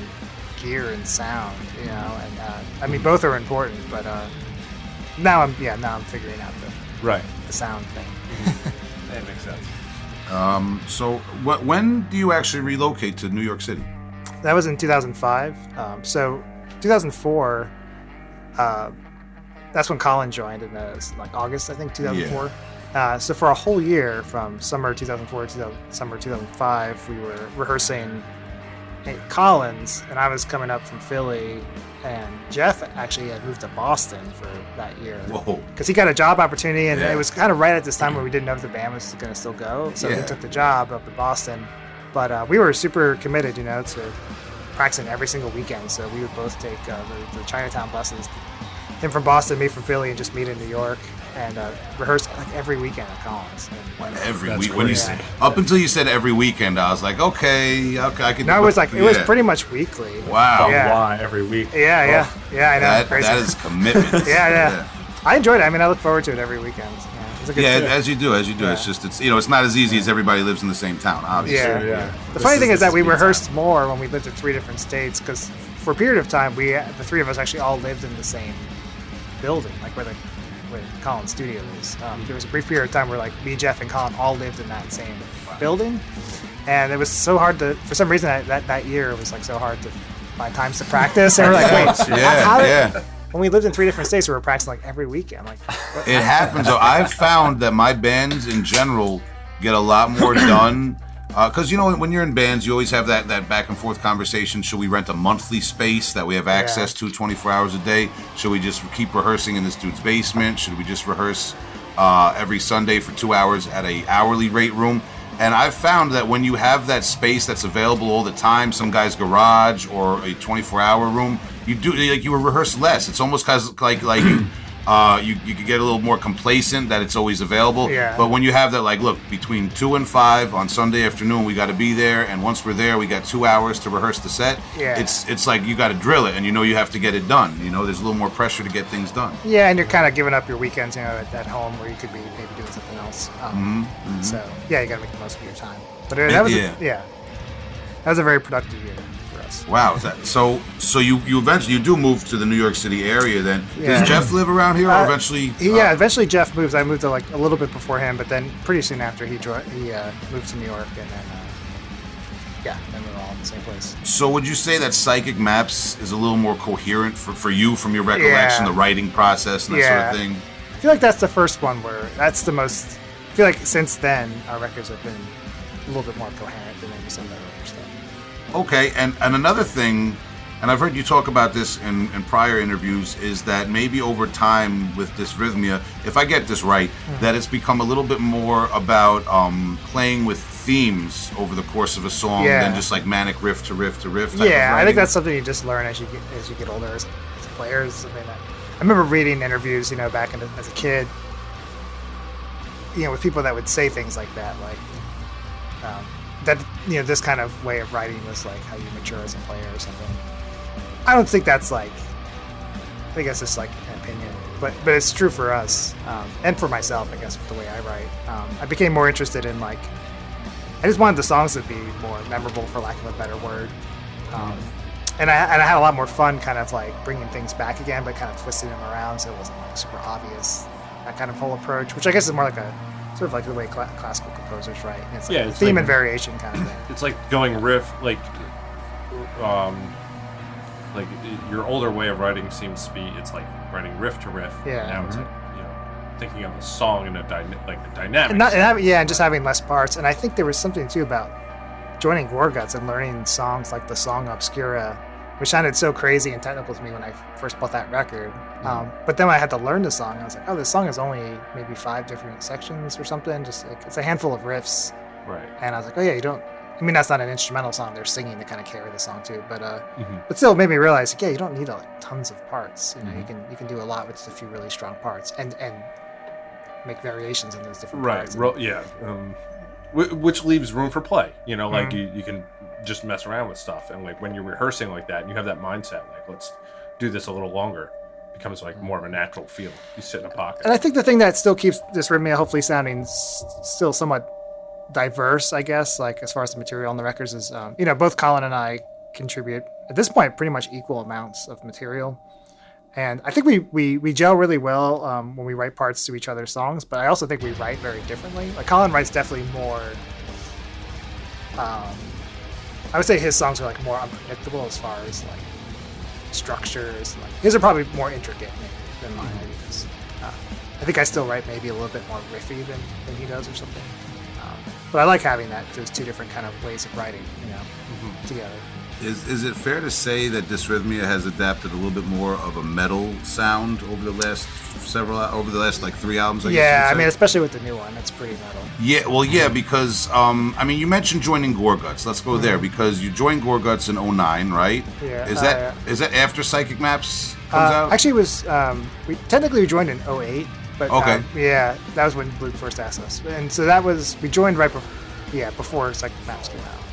gear and sound. You know, and uh, I mean both are important, but uh, now I'm yeah now I'm figuring out the, right. the sound thing. (laughs) That makes sense. Um, so wh- when do you actually relocate to New York City? That was in 2005. Um, so 2004, uh, that's when Colin joined in uh, like August, I think, 2004. Uh, so for a whole year, from summer 2004 to summer 2005, we were rehearsing at Colin's, and I was coming up from Philly, and Jeff actually had moved to Boston for that year. Whoa. Because he got a job opportunity, and Yeah. it was kind of right at this time where we didn't know if the band was going to still go. So Yeah. he took the job up in Boston. But uh, we were super committed, you know, to practicing every single weekend. So we would both take uh, the, the Chinatown buses, him from Boston, me from Philly, and just meet in New York and uh, rehearse like every weekend at Colin's. And, Every That's week. When you crazy. s- up until you said every weekend, I was like, okay, okay, I can. no, it was like it was pretty much weekly. Wow. Yeah. Why every week? Yeah, yeah, yeah. I know. That, crazy. that is commitment. (laughs) yeah, yeah, I enjoyed it. I mean, I look forward to it every weekend. Yeah, it's a good Yeah, as you do, as you do. It's just it's you know it's not as easy as everybody lives in the same town. Obviously. Yeah. yeah. The This funny thing is, that we rehearsed time. more when we lived in three different states because for a period of time, we the three of us actually all lived in the same building, like where the where Colin's studio is. Um, there was a brief period of time where like me, Jeff, and Colin all lived in that same building, and it was so hard to for some reason that that, that year it was like so hard to find times to practice. And we're like, wait, (laughs) Yeah, how, did, yeah. when we lived in three different states, we were practicing like every weekend. Like, what- It happens. though. I've found that my bands in general get a lot more (coughs) done. Because you know, when you're in bands, you always have that, that back and forth conversation. Should we rent a monthly space that we have access to 24 hours a day? Should we just keep rehearsing in this dude's basement? Should we just rehearse uh, every Sunday for two hours at a hourly rate room? And I've found that when you have that space that's available all the time, some guy's garage or a 24 hour room, you do like you rehearse less. It's almost cause like like uh, you you could get a little more complacent that it's always available. Yeah. But when you have that, like, look, between two and five on Sunday afternoon, we got to be there, and once we're there, we got two hours to rehearse the set. Yeah. It's it's like you got to drill it, and you know you have to get it done. You know, there's a little more pressure to get things done. yeah, and you're kind of giving up your weekends, you know, at, at home where you could be maybe doing something else. Um, So yeah, you got to make the most of your time. But uh, that was Yeah. A, yeah, that was a very productive year Wow, that so? So you you eventually you do move to the New York City area. Then Yeah. does Jeff live around here, or Uh, eventually? He, uh, yeah, eventually Jeff moves. I moved to like a little bit before him, but then pretty soon after he dro- he uh, moved to New York, and then uh, yeah, then we were all in the same place. So would you say that Psychic Maps is a little more coherent for, for you from your recollection, Yeah. the writing process and that Yeah. sort of thing? I feel like that's the first one where that's the most. I feel like since then our records have been a little bit more coherent than maybe some of the. Okay, and, and another thing, and I've heard you talk about this in, in prior interviews, is that maybe over time with dysrhythmia, if I get this right, Hmm. that it's become a little bit more about um, playing with themes over the course of a song Yeah. than just like manic riff to riff to riff. type of Yeah, I think that's something you just learn as you get as you get older as, as players. I mean, I, I remember reading interviews, you know, back in, as a kid, you know, with people that would say things like that, like um, that. You know, this kind of way of writing was like how you mature as a player or something. I don't think that's like. I that's just like an opinion, but but it's true for us um, and for myself, I guess, with the way I write. Um, I became more interested in like I just wanted the songs to be more memorable, for lack of a better word. Um, and I and I had a lot more fun, kind of like bringing things back again, but kind of twisting them around so it wasn't like super obvious. That kind of whole approach, which I guess is more like a sort of like the way cla classical composers write. It's like Yeah, it's theme like- and variation kind of thing. It's like going riff, like, um, like your older way of writing seems to be it's like writing riff to riff. Yeah. Now it's like you know thinking of a song in a dyna- like a dynamic. And, not, and having, yeah, and just having less parts. And I think there was something too about joining Gorguts and learning songs like the song Obscura, which sounded so crazy and technical to me when I first bought that record. Um, but then when I had to learn the song, I was like, oh, this song is only maybe five different sections or something. Just like it's a handful of riffs. right. And I was like, oh yeah, you don't. I mean, that's not an instrumental song. They're singing to kind of carry the song too. But uh, Mhm. but still, it made me realize, like, yeah, you don't need like, tons of parts. You know, you can you can do a lot with just a few really strong parts, and and make variations in those different Right. parts. Ro- yeah. Um, which leaves room for play. You know, like Mhm. you, you can just mess around with stuff, and like when you're rehearsing like that, and you have that mindset, like let's do this a little longer. Becomes like more of a natural feel. You sit in a pocket. And I think the thing that still keeps Dysrhythmia hopefully sounding s- still somewhat diverse, I guess, like as far as the material on the records is, um, you know, both Colin and I contribute at this point pretty much equal amounts of material. And I think we, we, we gel really well um, when we write parts to each other's songs, but I also think we write very differently. Like Colin writes definitely more. Um, I would say his songs are like more unpredictable as far as like structures. Like his are probably more intricate maybe than mine. Maybe 'cause, uh, I think I still write maybe a little bit more riffy than, than he does or something. Um, but I like having that. Those two different kind of ways of writing, you know, together. Is is it fair to say that Dysrhythmia has adapted a little bit more of a metal sound over the last several over the last like three albums? I yeah, I mean, especially with the new one, it's pretty metal. Yeah, well, yeah, because um, I mean, you mentioned joining Gorguts. Let's go there because you joined Gorguts in 09, right? Yeah, Is uh, that is yeah. that after Psychic Maps comes Uh, out? Actually, it was um, we technically we joined in 08, but Okay. um, yeah, that was when Luc first asked us, and so that was we joined right before, yeah, before Psychic Maps came out.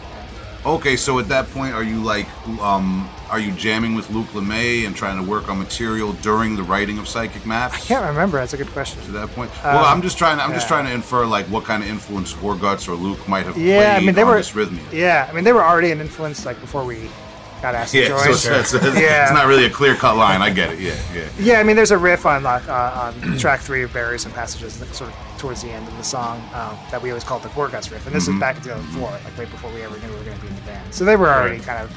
Yeah. okay, so at that point, are you like, um, are you jamming with Luc Lemay and trying to work on material during the writing of Psychic Maps? I can't remember. That's a good question. To that point, well, I'm just trying. I'm just Uh, trying to infer like what kind of influence Gorguts or Luc might have Yeah, I mean they were Dysrhythmia. Yeah, I mean they were already an influence like before we got asked to Yeah, join. so it's, it's, it's, Yeah. it's not really a clear cut line. I get it. Yeah, yeah. Yeah, I mean, there's a riff on like uh, on track three of Barriers and Passages, that sort of towards the end of the song, um, that we always called the Gorguts riff, and this Mm-hmm. was back in 2004, like right before we ever knew we were going to be in the band. So they were already Right. kind of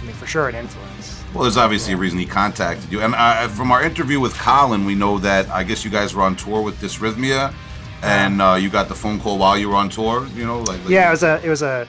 I mean, for sure, an influence. Well, there's obviously a reason he contacted you. And uh, from our interview with Colin, we know that I guess you guys were on tour with Dysrhythmia, and uh, you got the phone call while you were on tour. You know, like, like Yeah, it was a, it was a,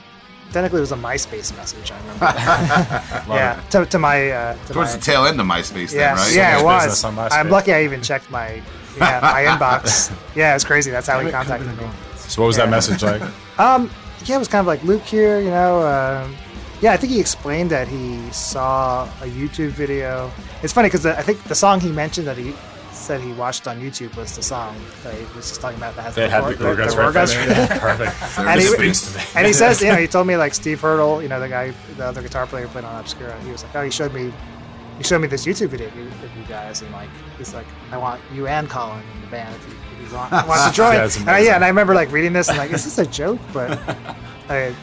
technically it was a MySpace message. I remember. (laughs) (laughs) yeah, to, to my, uh, to towards my, the tail end of MySpace, yeah, then, right? yeah, it was. business on MySpace. I'm lucky I even checked my, yeah, my inbox. Yeah, it's crazy. That's how he contacted me. So what was that message like? (laughs) Um, yeah, it was kind of like Luc here, you know. Um, yeah, I think he explained that he saw a YouTube video. It's funny because I think the song he mentioned that he said he watched on YouTube was the song that he was just talking about that has They the, had Gor- the Gorguts the right there. Yeah, perfect. and, he, to and he says, you know, he told me like Steeve Hurdle, you know, the guy, the other guitar player who played on Obscura. He was like, oh, he showed me, he showed me this YouTube video of you, of you guys, and like, he's like, I want you and Colin in the band if you, if you want, want to (laughs) join. That's and I, yeah, and I remember like reading this and like, is this a joke? But (laughs) I,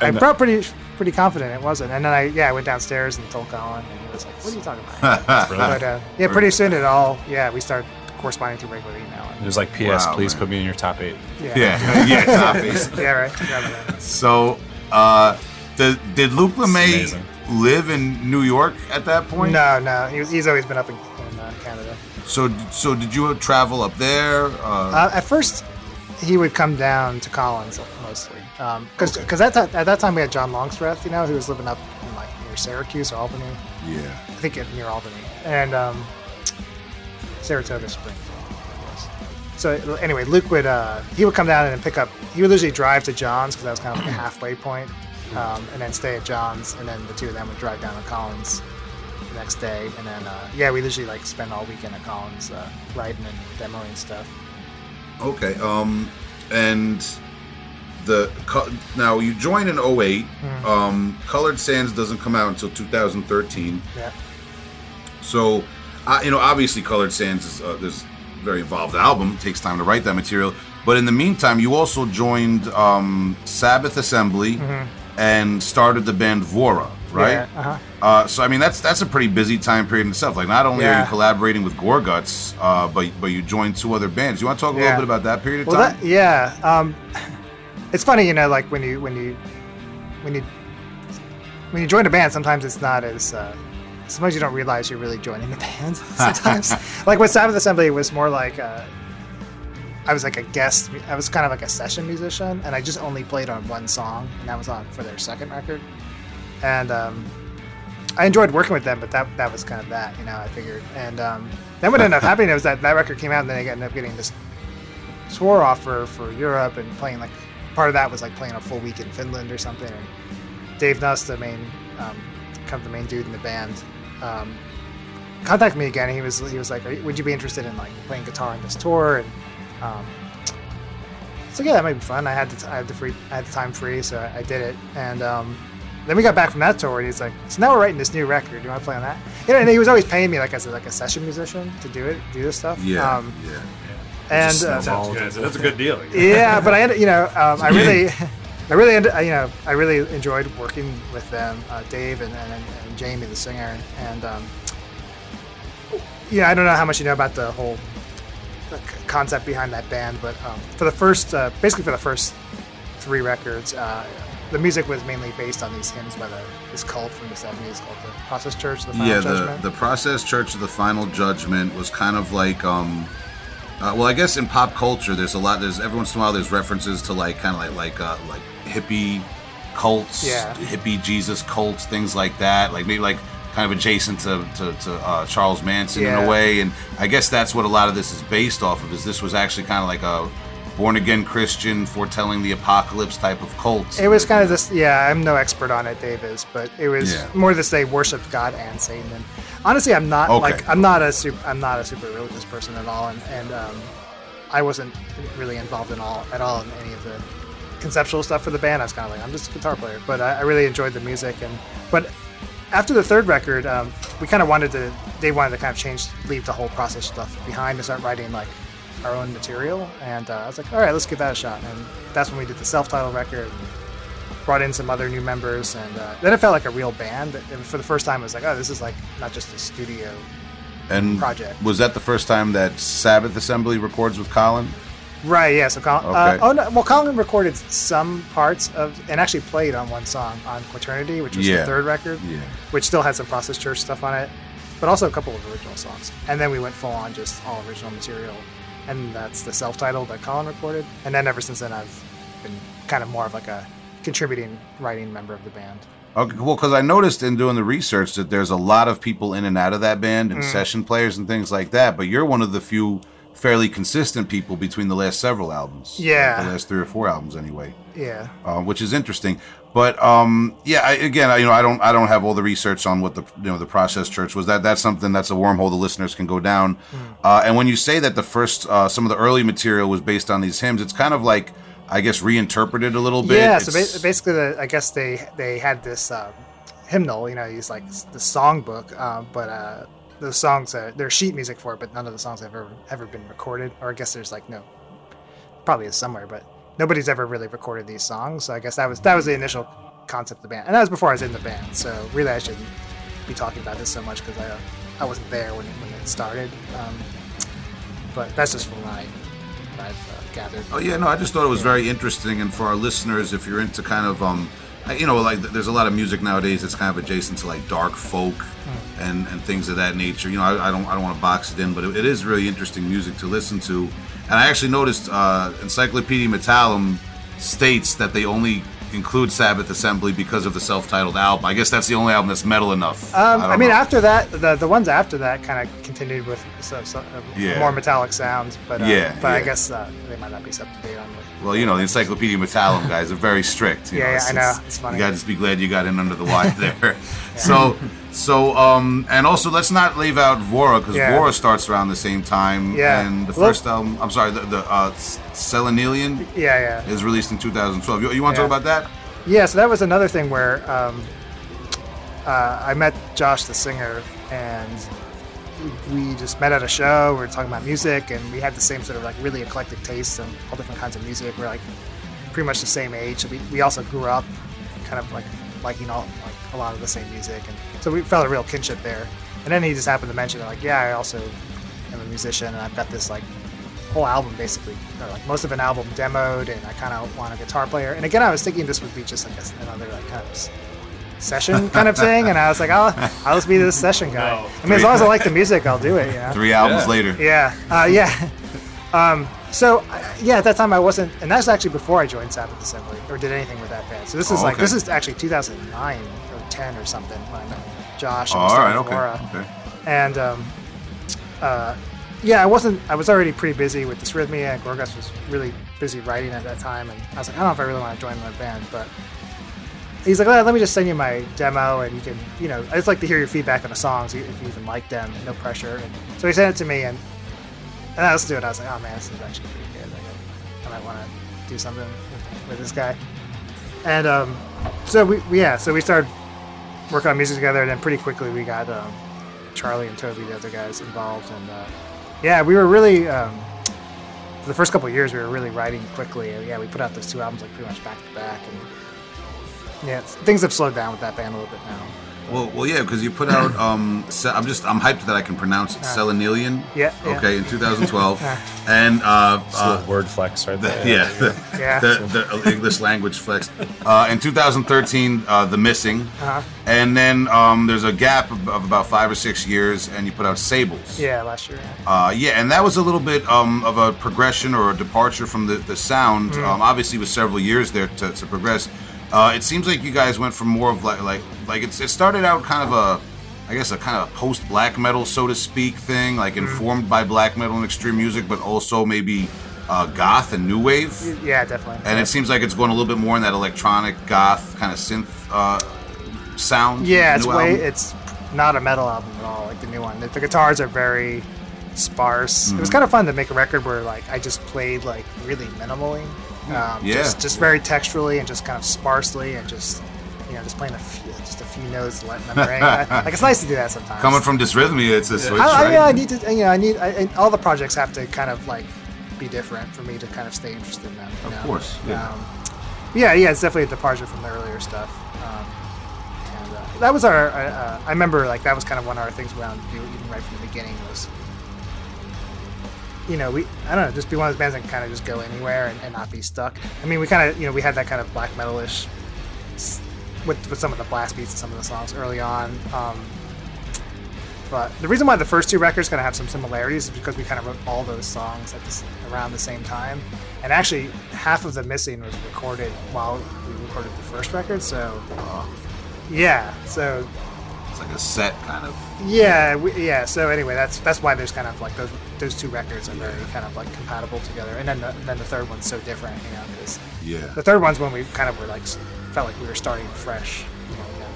I And- felt pretty, pretty confident it wasn't. And then I, yeah, I went downstairs and told Colin, and he was like, what are you talking about? (laughs) but uh, yeah, pretty soon it all, yeah, we start corresponding through regular email. And, It was like, P.S. Wow, please man. put me in your top eight. yeah, yeah, yeah, top ace. yeah, right. Remember that. So, uh, did, did Luc Lemay amazing. Live in New York at that point? No, no, he was, he's always been up in, in uh, Canada. So, so did you travel up there? Uh, Uh, at first, he would come down to Colin's mostly, because Okay. because at that at that time we had John Longstreth, you know, who was living up in like near Syracuse or Albany, yeah. I think it, near Albany, and um, Saratoga Springs. I think it was. So anyway, Luc would uh, he would come down and pick up. He would usually drive to John's because that was kind of like a (clears throat) halfway point, um, and then stay at John's, and then the two of them would drive down to Colin's the next day, and then uh, yeah, we usually like spend all weekend at Colin's uh, writing and demoing stuff. Okay. Um, and the now you join in 8 Hmm. Um, Colored Sands doesn't come out until 2013. Yeah. So, uh, you know, obviously, Colored Sands is uh, this very involved album. It takes time to write that material. But in the meantime, you also joined um, Sabbath Assembly and started the band Vaura, right? Yeah, uh-huh. Uh, so I mean, that's that's a pretty busy time period in itself. Like, not only are you collaborating with Gorguts, uh, but but you joined two other bands. You want to talk a Yeah. little bit about that period of Well, time? that yeah, um, it's funny, you know, like when you when you when you when you join a band, sometimes it's not as uh, sometimes you don't realize you're really joining the band. (laughs) Sometimes, (laughs) like with Sabbath Assembly, it was more like uh, I was like a guest. I was kind of like a session musician, and I just only played on one song, and that was on for their second record. And um, I enjoyed working with them, but that that was kind of that, you know. I figured, and um, then what ended up happening was that that record came out, and then I ended up getting this tour offer for Europe and playing like part of that was like playing a full week in Finland or something. And Dave Nuss, the main um, kind of the main dude in the band, um, contacted me again. He was he was like, "Would you be interested in like playing guitar on this tour?" And um, so yeah, that might be fun. I had the t- I had the free I had the time free, so I, I did it. And um, then we got back from that tour, and he's like, "So now we're writing this new record. Do you want to play on that?" You know, and he was always paying me like as a, like a session musician to do it, do this stuff. yeah, Um, yeah. and uh, Sounds. That's a good deal. yeah, but I, ended- you know, um, I really, (laughs) I really, ended, you know, I really enjoyed working with them, uh, Dave and, and, and Jamie, the singer, and um, yeah, I don't know how much you know about the whole the c- concept behind that band, but um, for the first, uh, basically for the first three records, uh, the music was mainly based on these hymns by the this cult from the '70s called the Process Church, the Final yeah, the, the process church of the final judgment was kind of like um uh, well i guess in pop culture there's a lot there's every once in a while there's references to like kind of like like uh like hippie cults Yeah. hippie jesus cults things like that like maybe like kind of adjacent to to, to uh, charles manson in a way and i guess that's what a lot of this is based off of is this was actually kind of like a born again christian foretelling the apocalypse type of cult It was kind of this. Yeah, I'm no expert on it, Dave is, but it was Yeah. more this. They worshipped God and Satan. And honestly, I'm not Okay. like I'm not a super. I'm not a super religious person at all, and and um, I wasn't really involved in all at all in any of the conceptual stuff for the band. I was kind of like I'm just a guitar player, but I, I really enjoyed the music. And but after the third record, um, we kind of wanted to. They wanted to kind of change, leave the whole process stuff behind, and start writing like our own material. And uh, I was like, all right, let's give that a shot. And that's when we did the self-titled record. Brought in some other new members, and uh, then it felt like a real band. And for the first time, it was like, oh, this is like not just a studio. and project. was that the first time that sabbath assembly records with colin Right, yeah. So Colin, Okay. uh, oh no, well, Colin recorded some parts of and actually played on one song on Quaternity, which was Yeah. the third record, Yeah. which still had some Process Church stuff on it, but also a couple of original songs. And then we went full on just all original material, and that's the self-titled that Colin recorded. And then ever since then, I've been kind of more of like a contributing writing member of the band. Okay, well, because I noticed in doing the research that there's a lot of people in and out of that band Mm. and session players and things like that, but you're one of the few fairly consistent people between the last several albums. Yeah. Like the last three or four albums, anyway. Yeah. uh, which is interesting. But um, yeah, I, again, I, you know, I don't, I don't have all the research on what the, you know, the process church was. That that's something that's a wormhole the listeners can go down. Hmm. Uh, and when you say that the first, uh, some of the early material was based on these hymns, it's kind of like, I guess, reinterpreted a little bit. Yeah, so ba- basically, the, I guess they they had this um, hymnal, you know, use like the songbook, um, but the songs uh, there's sheet music for it, but none of the songs have ever ever been recorded, or I guess there's like no, probably is somewhere, but nobody's ever really recorded these songs. So I guess that was that was the initial concept of the band, and that was before I was in the band. So really, I shouldn't be talking about this so much because I I wasn't there when it, when it started. Um, but that's just from what, I—I've uh, gathered. Oh yeah, no, I just thought it was very interesting, and for our listeners, if you're into kind of, um, you know, like there's a lot of music nowadays that's kind of adjacent to like dark folk and and things of that nature. You know, I, I don't I don't want to box it in, but it, it is really interesting music to listen to. And I actually noticed uh, Encyclopedia Metallum states that they only include Sabbath Assembly because of the self-titled album. I guess that's the only album that's metal enough. Um, I, don't mean, know. after that, the the ones after that kind of continued with so, so, uh, Yeah. more metallic sounds, but uh, Yeah, but I guess uh, they might not be up to date on it. Well, you know, the Encyclopedia Metallum guys are very strict. you Yeah, know, yeah, I know. it's- It's funny. You got to just be glad you got in under the wire (laughs) there. So, so, um, and also let's not leave out Vaura because Yeah. Vaura starts around the same time. Yeah. And the first album, I'm sorry, the, the uh, Selenelion Yeah, yeah, is released in 2012. You, you want to Yeah. talk about that? yeah. So that was another thing where um, uh, I met Josh, the singer, and we just met at a show. We were talking about music, and we had the same sort of like really eclectic tastes and all different kinds of music. We're like pretty much the same age. We, we also grew up kind of like liking all like a lot of the same music, and so we felt a real kinship there. And then he just happened to mention it, like, yeah, I also am a musician, and I've got this like whole album basically, or like most of an album demoed, and I kind of want a guitar player. And again, I was thinking this would be just like another like kind of session kind of thing, and I was like, I'll I'll just be this session (laughs) guy. No. I mean, as long as I like (laughs) the music, I'll do it. You know? Three albums Yeah. later. Yeah, uh, yeah. (laughs) Um, so yeah, at that time I wasn't, and that's actually before I joined Sabbath Assembly or did anything with that band. So this is Oh, like okay. this is actually 2009 or 10 or something when I met Josh Oh, and all right, okay. Vaura. okay. And um, uh, yeah, I wasn't. I was already pretty busy with Dysrhythmia, and Gorguts was really busy writing at that time. And I was like, I don't know if I really want to join my band, but he's like, let me just send you my demo, and you can, you know, I just like to hear your feedback on the songs if you even like them. No pressure." And so he sent it to me, and and I listened to it. I was like, "Oh man, this is actually pretty good. Like, I, I might want to do something with, with this guy." And um, so we, we- yeah, so we started working on music together, and then pretty quickly we got um, Charlie and Toby, the other guys, involved, and uh, yeah, we were really um, for the first couple of years we were really writing quickly. And, yeah, we put out those two albums like pretty much back to back, and yeah, things have slowed down with that band a little bit now. Well, well, yeah, because you put out. (coughs) Um, Se- I'm just, I'm hyped that I can pronounce it. Selenelion. Yeah, yeah. Okay, in 2012, and uh, uh, word flex right there. yeah, the, Yeah. the, the English language flex. Uh, in 2013, uh, The Missing, Uh-huh. and then um, there's a gap of, of about five or six years, and you put out Sables. Yeah, last year. Yeah. Uh, yeah, and that was a little bit um, of a progression or a departure from the, the sound. Mm. Um, obviously, with several years there to, to progress. Uh, it seems like you guys went from more of like like like it's, it started out kind of a, I guess a kind of post black metal so to speak thing, like Mm. informed by black metal and extreme music, but also maybe uh, goth and new wave. Yeah, definitely. And it seems like it's going a little bit more in that electronic goth kind of synth uh, sound. Yeah, it's way. album. It's not a metal album at all. Like the new one, the, the guitars are very sparse. It was Mm-hmm. kind of fun to make a record where like I just played like really minimally, um, Yeah. just just very texturally and just kind of sparsely and just you know just playing a few, just a few notes, letting them ring. (laughs) I- like it's nice to do that sometimes. Coming from Dysrhythmia, it's a switch, I, I, right? yeah, I need to. You know, I need. I, I- all the projects have to kind of like be different for me to kind of stay interested in them. you Of know? course, yeah. Um, yeah, yeah, it's definitely a departure from the earlier stuff. Um, and uh, that was our. Uh, uh, I remember like that was kind of one of our things we wanted to do even right from the beginning was you know, we I don't know, just be one of those bands that can kind of just go anywhere and, and not be stuck. I mean, we kind of you know we had that kind of black metalish with with some of the blast beats and some of the songs early on. Um, but the reason why the first two records kind of have some similarities is because we kind of wrote all those songs at this, around the same time, and actually half of the missing was recorded while we recorded the first record. So yeah, so It's like a set kind of. yeah, we, yeah. So anyway, that's that's why there's kind of like those those two records are very kind of like compatible together, and then the, then the third one's so different, you know, because Yeah. the third one's when we kind of were like felt like we were starting fresh. You know.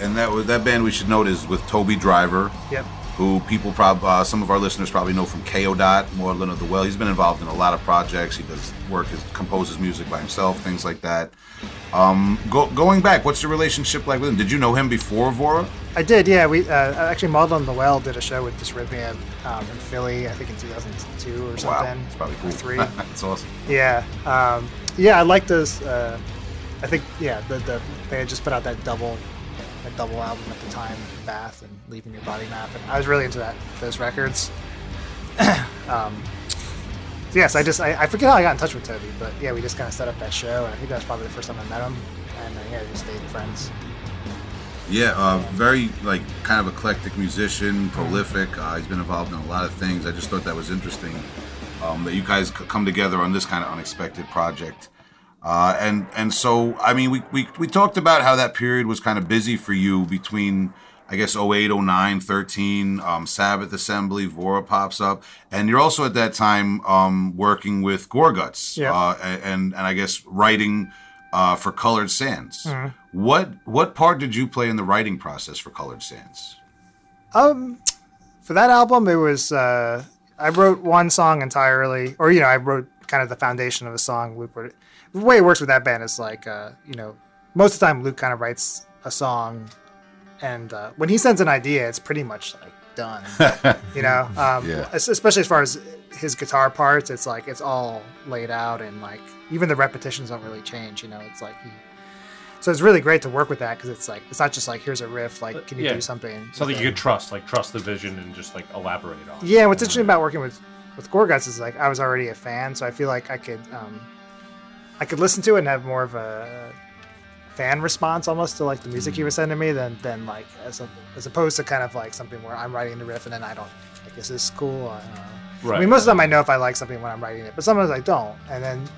And that was that band we should note is with Toby Driver. Yep. Who people probably uh, some of our listeners probably know from Kayo Dot, Maudlin of the Well. He's been involved in a lot of projects. He does work, he composes music by himself, things like that. Um, go, going back, what's your relationship like with him? Did you know him before Vaura? I did, yeah. We uh, actually Maudlin the Well did a show with Dysrhythmia um, in Philly, I think in 2002 or something. Wow, it's probably cool. Three. (laughs) That's awesome. Yeah, um, yeah, I like those. Uh, I think yeah, the, the they had just put out that double, double album at the time, Bath and Leaving Your Body Map, and I was really into that those records. (coughs) um, so yes, I just I, I forget how I got in touch with Toby, but yeah, we just kind of set up that show, and I think that was probably the first time I met him, and uh, yeah, we just stayed friends. Yeah, uh, very like kind of eclectic musician, prolific. Uh, he's been involved in a lot of things. I just thought that was interesting um, that you guys come together on this kind of unexpected project. Uh, and and so I mean we, we we talked about how that period was kind of busy for you between I guess 08, 09, 13, um, Sabbath Assembly, Vaura pops up, and you're also at that time um, working with Gorguts, Yeah. uh, and and I guess writing uh, for Colored Sands. Mm-hmm. What what part did you play in the writing process for Colored Sands? Um, for that album, it was uh, I wrote one song entirely, or you know, I wrote kind of the foundation of a song. Luc. The way it works with that band is like, uh, you know, most of the time Luc kind of writes a song, and uh, when he sends an idea, it's pretty much like done. (laughs) you know, um, Yeah. especially as far as his guitar parts, it's like it's all laid out, and like even the repetitions don't really change. You know, it's like he. So it's really great to work with that because it's like it's not just like here's a riff, like can you Yeah. do something? Something with you could trust, like trust the vision and just like elaborate on. Yeah, what's interesting about working with with Gorguts is like I was already a fan, so I feel like I could um, I could listen to it and have more of a fan response almost to like the music he mm. was sending me than than like as a, as opposed to kind of like something where I'm writing the riff and then I don't like this is cool. I, don't know. I mean, most of the time I know if I like something when I'm writing it, but sometimes I don't, and then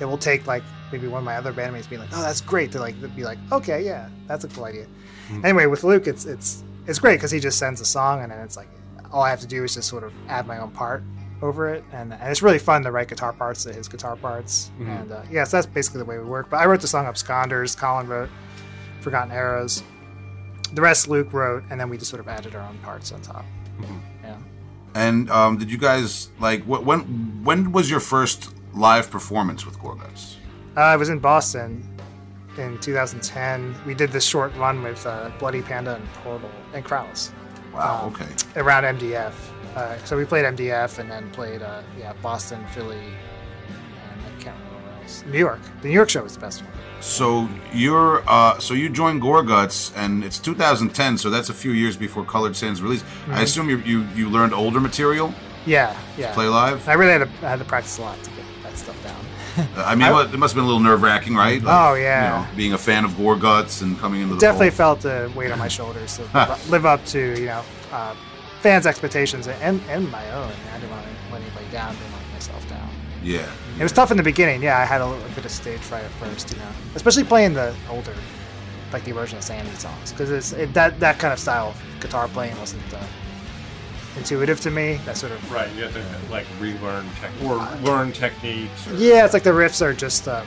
it will take like maybe one of my other bandmates being like, "Oh, that's great," to like be like, "Okay, yeah, that's a cool idea." Mm. Anyway, with Luc, it's it's it's great because he just sends a song, and then it's like all I have to do is just sort of add my own part over it, and, and it's really fun to write guitar parts to his guitar parts, and uh, yeah, so that's basically the way we work. But I wrote the song Absconders, Colin wrote Forgotten Arrows, the rest Luc wrote, and then we just sort of added our own parts on top. Yeah. And um, did you guys like wh- when when was your first live performance with Gorguts? Uh, I was in Boston in 2010. We did this short run with uh, Bloody Panda and Portal and Krauss Wow. Um, okay. around MDF. Uh, so we played MDF and then played uh, yeah Boston, Philly, and I can't remember where else. New York. The New York show was the best one. So you're uh, so you joined Gorguts, and it's 2010, so that's a few years before Colored Sands release. Mm-hmm. I assume you, you you learned older material Yeah, yeah. play live. I really had to, I had to practice a lot to get that stuff down. I mean, (laughs) what, it must have been a little nerve wracking, right? Oh, yeah. You know, being a fan of Gorguts and coming into the Definitely fold. felt the weight on my shoulders to live (laughs) up- live up to you know uh, fans' expectations and and my own. I didn't want to let anybody down. Didn't want myself down. Yeah. It was tough in the beginning. Yeah, I had a, little bit of stage fright at first, you know, especially playing the older, like the original Sandy songs, because it's it, that that kind of style of guitar playing wasn't uh, intuitive to me. That sort of Right. You have to like relearn tech or learn techniques. Or, yeah, it's like the riffs are just um,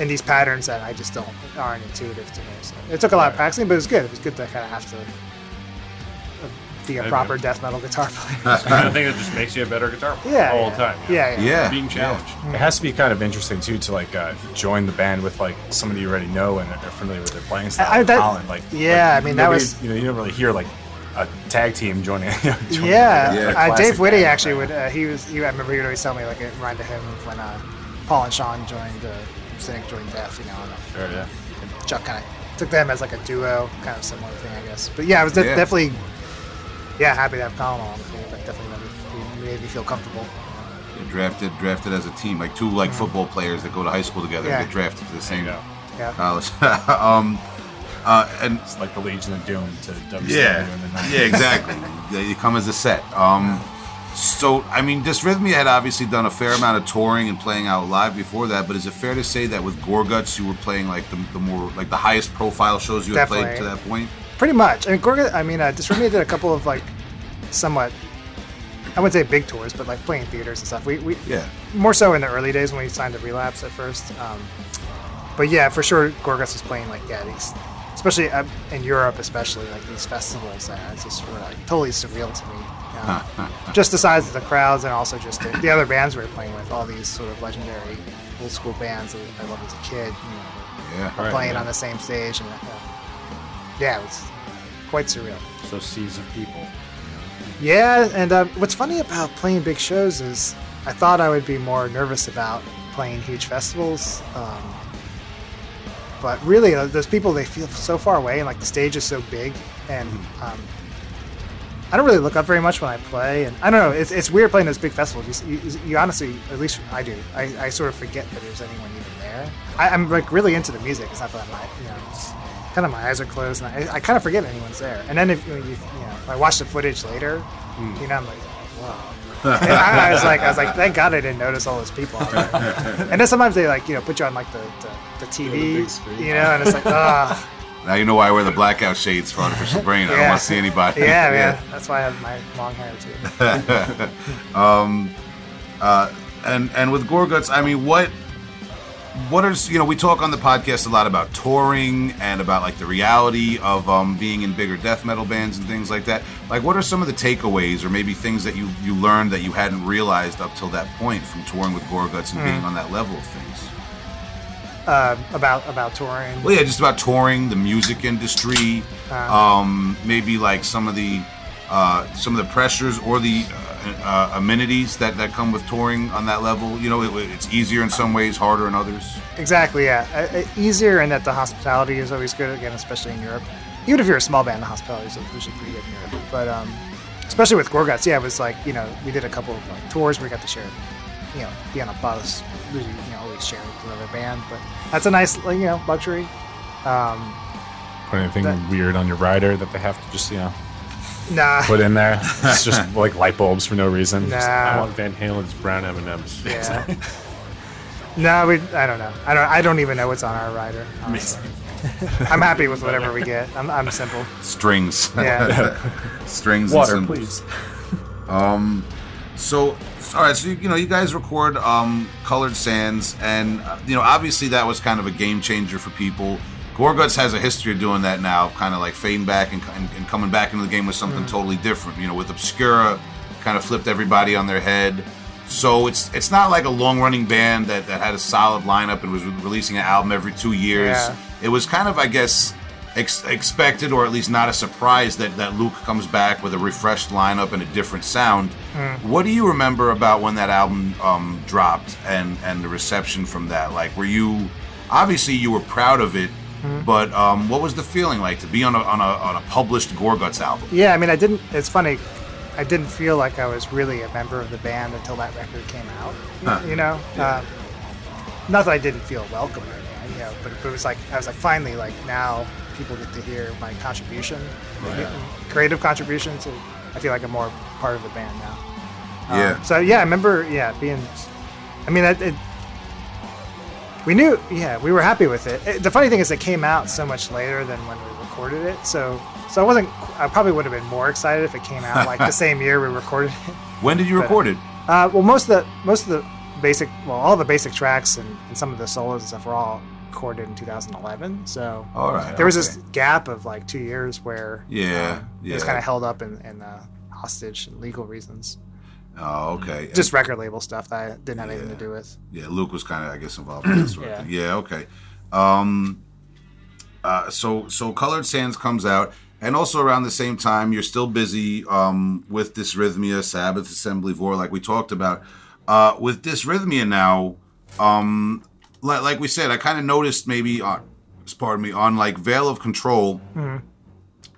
in these patterns that I just don't aren't intuitive to me. So it took a lot of practicing, but it was good. It was good to kind of have to be a Maybe. proper death metal guitar player. (laughs) It's the kind of thing that just makes you a better guitar player yeah, all yeah. the time. Yeah, yeah. Yeah. Being challenged. It has to be kind of interesting too to like uh, join the band with like somebody you already know and are familiar with their playing style. I- that- Colin, like yeah, like, I mean, that was- you know you don't really hear like a tag team joining. You (laughs) know, joining Yeah, like, a Yeah. Uh, Dave Whitty actually would. Uh, he was. He, I remember he would always tell me like it reminded him of when uh, Paul and Sean joined uh, Cynic joined Death. You know, and, uh, Sure, yeah. Chuck kind of took them as like a duo, kind of similar thing, I guess. But yeah, it was def- Yeah. definitely yeah, happy to have Colin along with me. But definitely made me, feel comfortable. Yeah, drafted drafted as a team, like two like football players that go to high school together Yeah. and get drafted to the same. Yeah. college. (laughs) um, uh, and It's like the Legion of Doom to WCW yeah, in the yeah, exactly. (laughs) Yeah, you come as a set. Um, so, I mean, Dysrhythmia had obviously done a fair amount of touring and playing out live before that. But is it fair to say that with Gorguts, you were playing like the, the more like the highest profile shows you had played to that point? Pretty much. I mean, Gorga, I mean, uh, Dysrhythmia did a couple of like somewhat, I wouldn't say big tours, but like playing theaters and stuff. We, we Yeah. more so in the early days when we signed to Relapse at first. Um, but yeah, for sure, Gorguts was playing like yeah these, especially uh, in Europe, especially like these festivals that it's just were like totally surreal to me. Um, (laughs) just the size of the crowds and also just the, the other bands we were playing with, all these sort of legendary old school bands that I loved as a kid. You know, Yeah. Right, playing yeah. on the same stage and uh, yeah, it was quite surreal. So seas of people. Yeah, and um, what's funny about playing big shows is I thought I would be more nervous about playing huge festivals. Um, but really, uh, those people, they feel so far away, and like the stage is so big. And um, I don't really look up very much when I play. And I don't know, it's, it's weird playing those big festivals. You, you, you honestly, at least I do, I, I sort of forget that there's anyone even there. I, I'm like really into the music. It's not that I'm not, you know, it's kind of my eyes are closed, and I, I kind of forget anyone's there. And then if you, you know, I watch the footage later, you know, I'm like, wow. (laughs) I, I was like, I was like, thank God I didn't notice all those people (laughs) and then sometimes they like, you know, put you on like the the, the TV, big screen. you know, and it's like, ah, Now you know why I wear the blackout shades for artificial (laughs) brain. yeah. I don't want to see anybody. yeah, man. That's why I have my long hair too. Um, uh, and and with Gorguts, I mean, what what is you know we talk on the podcast a lot about touring and about like the reality of um, being in bigger death metal bands and things like that. Like, what are some of the takeaways or maybe things that you you learned that you hadn't realized up till that point from touring with Gorguts and being on that level of things? Uh, about about touring. Well, yeah, just about touring, the music industry, um, maybe like some of the uh, some of the pressures or the uh, uh, amenities that, that come with touring on that level. You know, it, it's easier in some ways, harder in others. Exactly, yeah. Uh, uh, easier in that the hospitality is always good, again, especially in Europe. Even if you're a small band, the hospitality is usually pretty good in Europe. But um, especially with Gorguts, yeah, it was like, you know, we did a couple of like, tours where we got to share, you know, be on a bus, usually, you know, always sharing with another band. But that's a nice, like, you know, luxury. Um, Put anything That- weird on your rider that they have to just, you know, nah. put in there. It's just (laughs) like light bulbs for no reason. Just- I want Van Halen's brown M and M's. Yeah. no, we. I don't know. I don't. I don't even know what's on our rider. (laughs) I'm happy with whatever we get. I'm, I'm simple. Strings, Yeah. (laughs) strings, Water, and cymbals. please. Um so, all right, so you, you know, you guys record um, Colored Sands, and uh, you know, obviously that was kind of a game changer for people. Gorguts has a history of doing that now, kind of like fading back and, and, and coming back into the game with something totally different. You know, with Obscura, kind of flipped everybody on their head. So it's it's not like a long running band that, that had a solid lineup and was releasing an album every two years. Yeah. It was kind of, I guess, ex- expected or at least not a surprise that, that Luc comes back with a refreshed lineup and a different sound. What do you remember about when that album um, dropped and, and the reception from that? Like, were you obviously you were proud of it, but um, what was the feeling like to be on a, on a, on a published Gorguts album? Yeah, I mean, I didn't. It's funny. I didn't feel like I was really a member of the band until that record came out. Huh. You know, um, not that I didn't feel welcome or anything, you know, but, but it was like I was like finally like now people get to hear my contribution, creative contribution. To I feel like I'm more part of the band now. Um, Yeah. So yeah, I remember yeah being. I mean, it, it, we knew yeah we were happy with it. it. The funny thing is, it came out so much later than when we recorded it. So so I wasn't. I probably would have been more excited if it came out like the (laughs) same year we recorded it. When did you record it? Uh, well, most of the most of the basic, well, all the basic tracks and, and some of the solos and stuff were all recorded in 2011. So All right. there was okay. this gap of like two years where Yeah, um, it was kind of held up in, in uh, hostage and legal reasons. Oh, okay. Just record label stuff that I didn't have anything to do with. Yeah, Luc was kind of, I guess, involved in (clears throat) this. Yeah. yeah. yeah, okay. Um, uh, so, so Colored Sands comes out, and also around the same time, you're still busy um, with Dysrhythmia, Sabbath Assembly, Vaura, like we talked about. Uh, with Dysrhythmia now, um, like, like we said, I kind of noticed maybe on, pardon me, on like Veil of Control.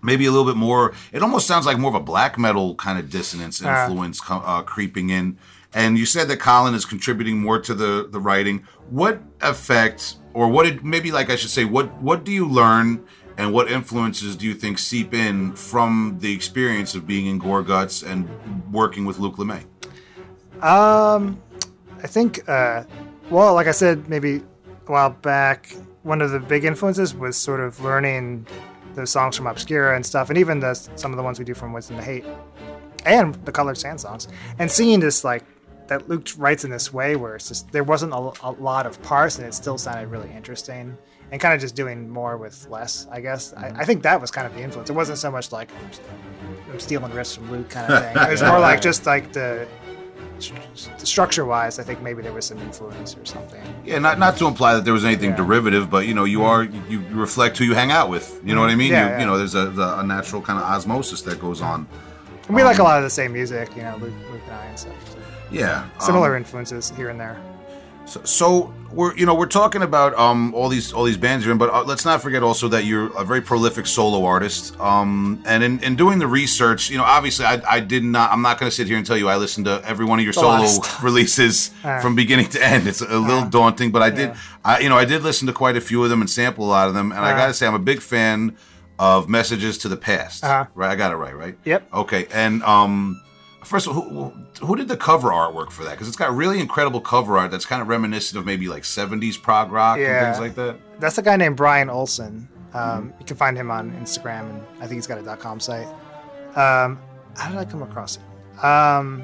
Maybe a little bit more. It almost sounds like more of a black metal kind of dissonance Ah. influence co- uh, creeping in. And you said that Colin is contributing more to the the writing. What effect, or what did maybe like I should say, what what do you learn, and what influences do you think seep in from the experience of being in Gorguts and working with Luc Lemay? Um, I think, uh, well, like I said, maybe a while back, one of the big influences was sort of learning those songs from Obscura and stuff, and even the, some of the ones we do from Wisdom to Hate, and the Colored Sand songs, and seeing this like that Luc writes in this way where it's just there wasn't a, a lot of parts and it still sounded really interesting. And kind of just doing more with less, I guess. I, mm-hmm. I think that was kind of the influence. It wasn't so much like I'm stealing riffs from Luc kind of (laughs) thing. It was more like just like the structure wise, I think maybe there was some influence or something. Yeah, not not to imply that there was anything Yeah. derivative, but you know, you are you, you reflect who you hang out with. You know what I mean? Yeah, you, yeah. you know, there's a, the, a natural kind of osmosis that goes on. And we like a lot of the same music, you know, Luc, Luc and I and stuff. So Yeah, similar um, influences here and there. So, so we're you know we're talking about um all these all these bands you're in, but uh, let's not forget also that you're a very prolific solo artist. Um, and in, in doing the research, you know, obviously I, I did not I'm not going to sit here and tell you I listened to every one of your solo (laughs) releases Uh. from beginning to end. It's a little daunting, but I did I you know I did listen to quite a few of them and sample a lot of them, and I Uh. got to say I'm a big fan of Messages to the Past. Uh-huh. Right, I got it right, right? Yep. Okay, and um, first of all, who, who did the cover artwork for that? Because it's got really incredible cover art that's kind of reminiscent of maybe like '70s prog rock and things like that. That's a guy named Brian Olson. Um, You can find him on Instagram, and I think he's got a .com site. Um, how did I come across it? Um,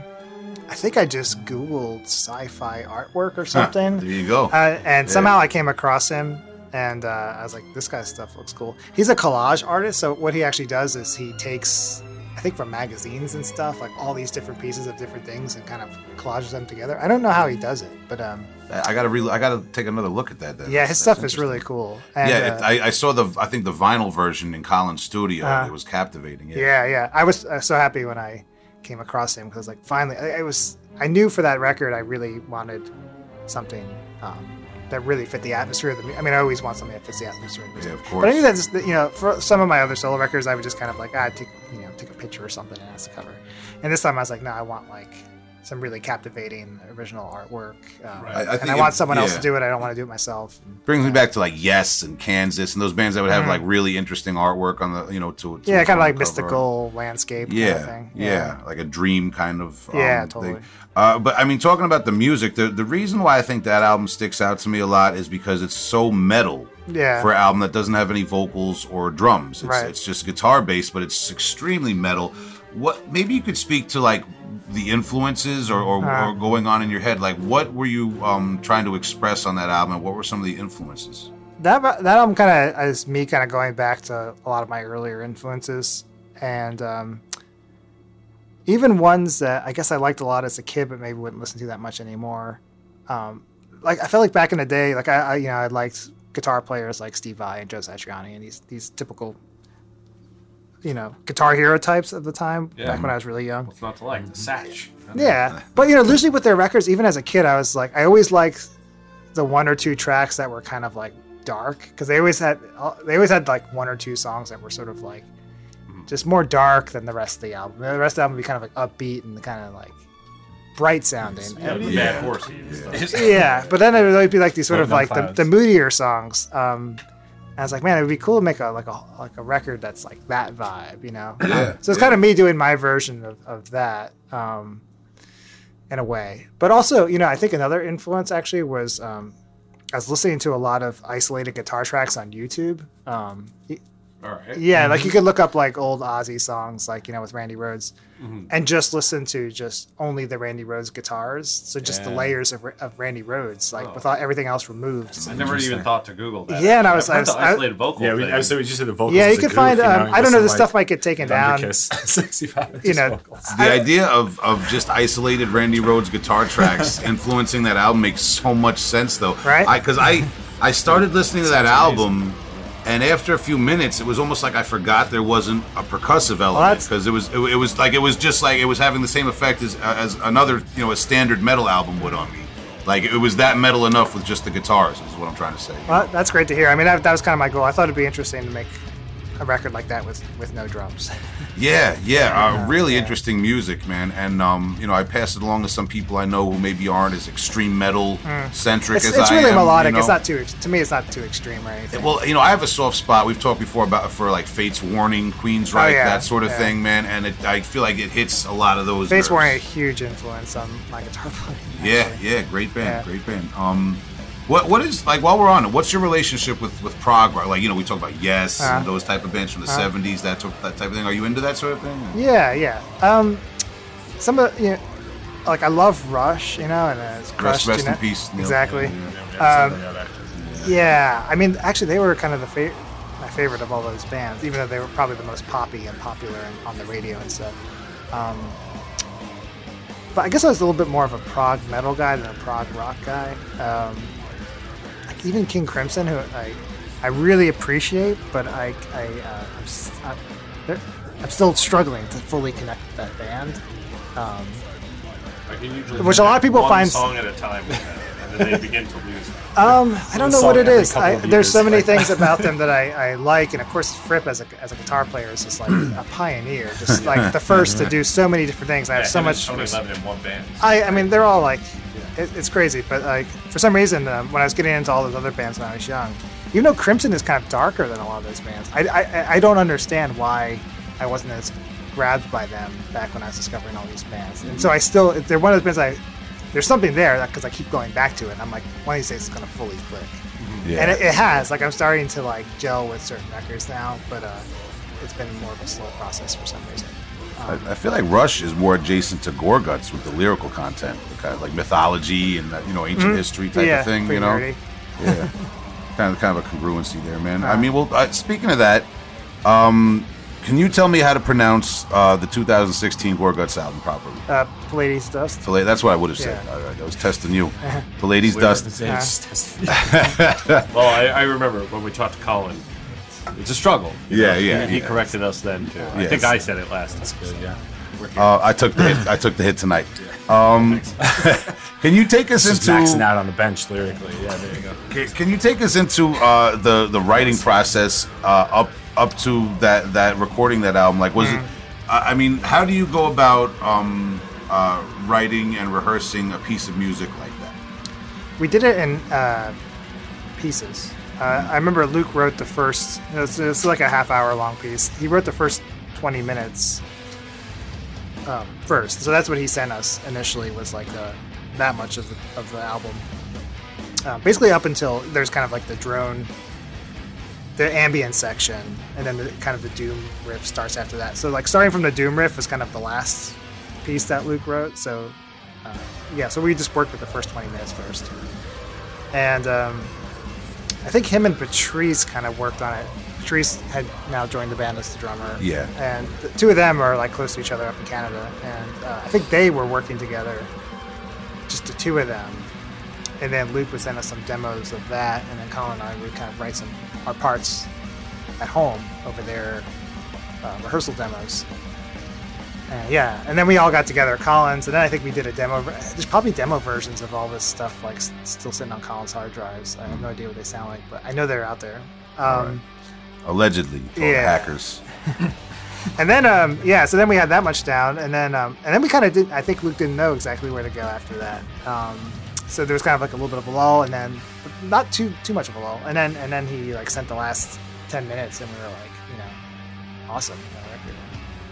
I think I just Googled sci-fi artwork or something. There you go. Uh, and somehow I came across him, and uh, I was like, "This guy's stuff looks cool." He's a collage artist, so what he actually does is he takes, think, from magazines and stuff, like all these different pieces of different things, and kind of collages them together. I don't know how he does it, but um, I gotta re- I gotta take another look at that. Then. yeah, his that's stuff is really cool. And, yeah, uh, I, I saw the I think the vinyl version in Colin's studio. Uh, it was captivating. Yeah. Yeah, yeah. I was uh, so happy when I came across him because, like, finally, I, I was. I knew for that record, I really wanted something um, that really fit the atmosphere of the. mu- I mean, I always want something that fits the atmosphere. Of the music. Yeah, of course. But I knew course. that's—you know for some of my other solo records, I would just kind of like ah, take you know take a picture or something and that's the cover. And this time I was like, no, I want like some really captivating original artwork, um, I- I and I want it- someone else to do it. I don't want to do it myself. Brings me back to like Yes and Kansas and those bands that would have like really interesting artwork on the you know to, to Mm-hmm. Yeah, kind of like cover mystical landscape. Yeah, kind of thing. yeah, like a dream kind of. Um, Yeah, thing. totally. Uh, but I mean, talking about the music, the the reason why I think that album sticks out to me a lot is because it's so metal. Yeah. For an album that doesn't have any vocals or drums, it's, Right. it's just guitar based, but it's extremely metal. What maybe you could speak to like the influences or, or, Uh. or going on in your head, like what were you um, trying to express on that album, and what were some of the influences? that that album kind of is me kind of going back to a lot of my earlier influences and um, even ones that I guess I liked a lot as a kid, but maybe wouldn't listen to that much anymore. Um, like I felt like back in the day, like I, I you know I liked guitar players like Steve Vai and Joe Satriani and these these typical you know guitar hero types of the time Yeah. back when I was really young. What's not to like? The Satch. Yeah, but you know, usually with their records, even as a kid, I was like, I always liked the one or two tracks that were kind of like dark because they always had uh, they always had like one or two songs that were sort of like mm-hmm. just more dark than the rest of the album. The rest of the album would be kind of like upbeat and kind of like bright sounding. Yeah, And- Yeah. Bad Horsie and yeah, but then it would be like these sort of Floating like the, the moodier songs. Um, and I was like, man, it would be cool to make a like a like a record that's like that vibe, you know? Yeah, so it's kind of me doing my version of, of that, um, in a way. But also, you know, I think another influence actually was um, I was listening to a lot of isolated guitar tracks on YouTube. Um, y- All right. yeah, like you could look up like old Ozzy songs, like you know, with Randy Rhoads, and just listen to just only the Randy Rhoads guitars. So just the layers of, of Randy Rhoads, like Oh. with all, everything else removed. I never even thought to Google that. Yeah, and I was- I've I was- the I- isolated vocal. Yeah, we. I was, we just did the vocals. Yeah, you a can goof, find. you know, Um, you I don't know. listen This to, stuff might get taken down. (laughs) 65 You know, vocals. The idea of, of just isolated Randy Rhoads guitar tracks (laughs) influencing that album makes so much sense, though. Right? Because I, I, started listening to that album, and after a few minutes, it was almost like I forgot there wasn't a percussive element because it was it, it was like it was just like it was having the same effect as as another you know a standard metal album would on me. Like it was that metal enough with just the guitars. Is what I'm trying to say. Well, that's great to hear. I mean, that, that was kind of my goal. I thought it'd be interesting to make a record like that with with no drums. (laughs) Yeah, yeah, uh, really yeah. interesting music, man. And um, you know, I pass it along to some people I know who maybe aren't as extreme metal centric Hmm. It's, as it's I really am, melodic. you It's not too to me. It's not too extreme or anything. Well, you know, I have a soft spot. We've talked before about for like Fates Warning, Queensryche, Oh, yeah, that sort of yeah. thing, man. And it, I feel like it hits a lot of those. Face nerves. Warning a huge influence on my guitar playing. Yeah, actually. yeah, great band, great band. Um, what what is like while we're on it? What's your relationship with with prog rock? Like you know, we talk about Yes Uh-huh. and those type of bands from the Uh-huh. '70s, that type- that type of thing. Are you into that sort of thing? Yeah, yeah. Um, some of you know, like I love Rush, you know, and uh, it's crushed. rest you in peace, Neil. Exactly. Um, Um, Yeah, I mean, actually, they were kind of the fa- my favorite of all those bands, even though they were probably the most poppy and popular and on the radio and stuff. Um, but I guess I was a little bit more of a prog metal guy than a prog rock guy. Um, like even King Crimson, who I I really appreciate, but I I uh, I'm, s- I, they're- I'm still struggling to fully connect with that band. Um, I can Which a lot of people find- song at a time, and then they begin to lose. Um, I don't know what it every is. couple I, of there's so many like- things about them that I, (laughs) I like, and of course, Fripp as a, as a guitar player is just like a (clears throat) pioneer, just like (laughs) the first to do so many different things. I have Yeah, so him and much. Tony res- Levin in one band. I, I mean, they're all like, it, it's crazy, but like for some reason, um, when I was getting into all those other bands when I was young, even though Crimson is kind of darker than a lot of those bands, I, I, I don't understand why I wasn't as grabbed by them back when I was discovering all these bands. And so I still, they're one of those bands I. There's something there because I keep going back to it. And I'm like, one of these days it's gonna fully click Yeah. and it, it has like i'm starting to like gel with certain records now but uh it's been more of a slow process for some reason I, I feel like Rush is more adjacent to Gorguts with the lyrical content, the kind of like mythology and uh, you know ancient history type Mm-hmm. yeah of thing. You know, nerdy. yeah, kind of kind of a congruency there, man. I Uh-huh. mean, well, uh, speaking of that, um, can you tell me how to pronounce uh, the 2016 Gorguts album properly? uh Pleiades' Dust Pallade- That's what I would have said. Yeah. I, I was testing you. (laughs) Pleiades' Dust. (laughs) Well, I, I remember when we talked to Colin. It's a struggle. Yeah, know, yeah, and He yeah. corrected us then too. I think I said it last. That's good. yeah. Uh, I took the hit. I took the hit tonight. Um, (laughs) can you take us Just into maxing out on the bench lyrically. Yeah, there you go. Can, can you take us into uh, the the writing process uh, up up to that that recording that album? Like, was it? I I mean, how do you go about um, uh, writing and rehearsing a piece of music like that? we did it in uh pieces uh, i remember luc wrote the first it's, like a half hour long piece. He wrote the first 20 minutes um, first. So that's what he sent us initially was like uh, that much of the, of the album. Uh, basically up until there's kind of like the drone the ambient section and then the kind of the doom riff starts after that. So like starting from the doom riff was kind of the last piece that luc wrote. So uh, yeah so we just worked with the first 20 minutes first. And um, i think him and patrice kind of worked on it patrice had now joined the band as the drummer Yeah. and the two of them are like close to each other up in canada and uh, i think they were working together just the two of them and then Luc would send us some demos of that, and then Colin and I would kind of write some our parts at home over their uh, rehearsal demos. Yeah, and then we all got together at Colin's, and then I think we did a demo. There's probably demo versions of all this stuff like still sitting on Colin's hard drives. I have no idea what they sound like, but I know they're out there. Um, Allegedly, told Yeah. hackers. (laughs) And then, um, yeah, so then we had that much down, and then, um, and then we kind of did. I think Luc didn't know exactly where to go after that. Um, so there was kind of like a little bit of a lull, and then not too too much of a lull, and then and then he like sent the last ten minutes, and we were like, you know, awesome. you know.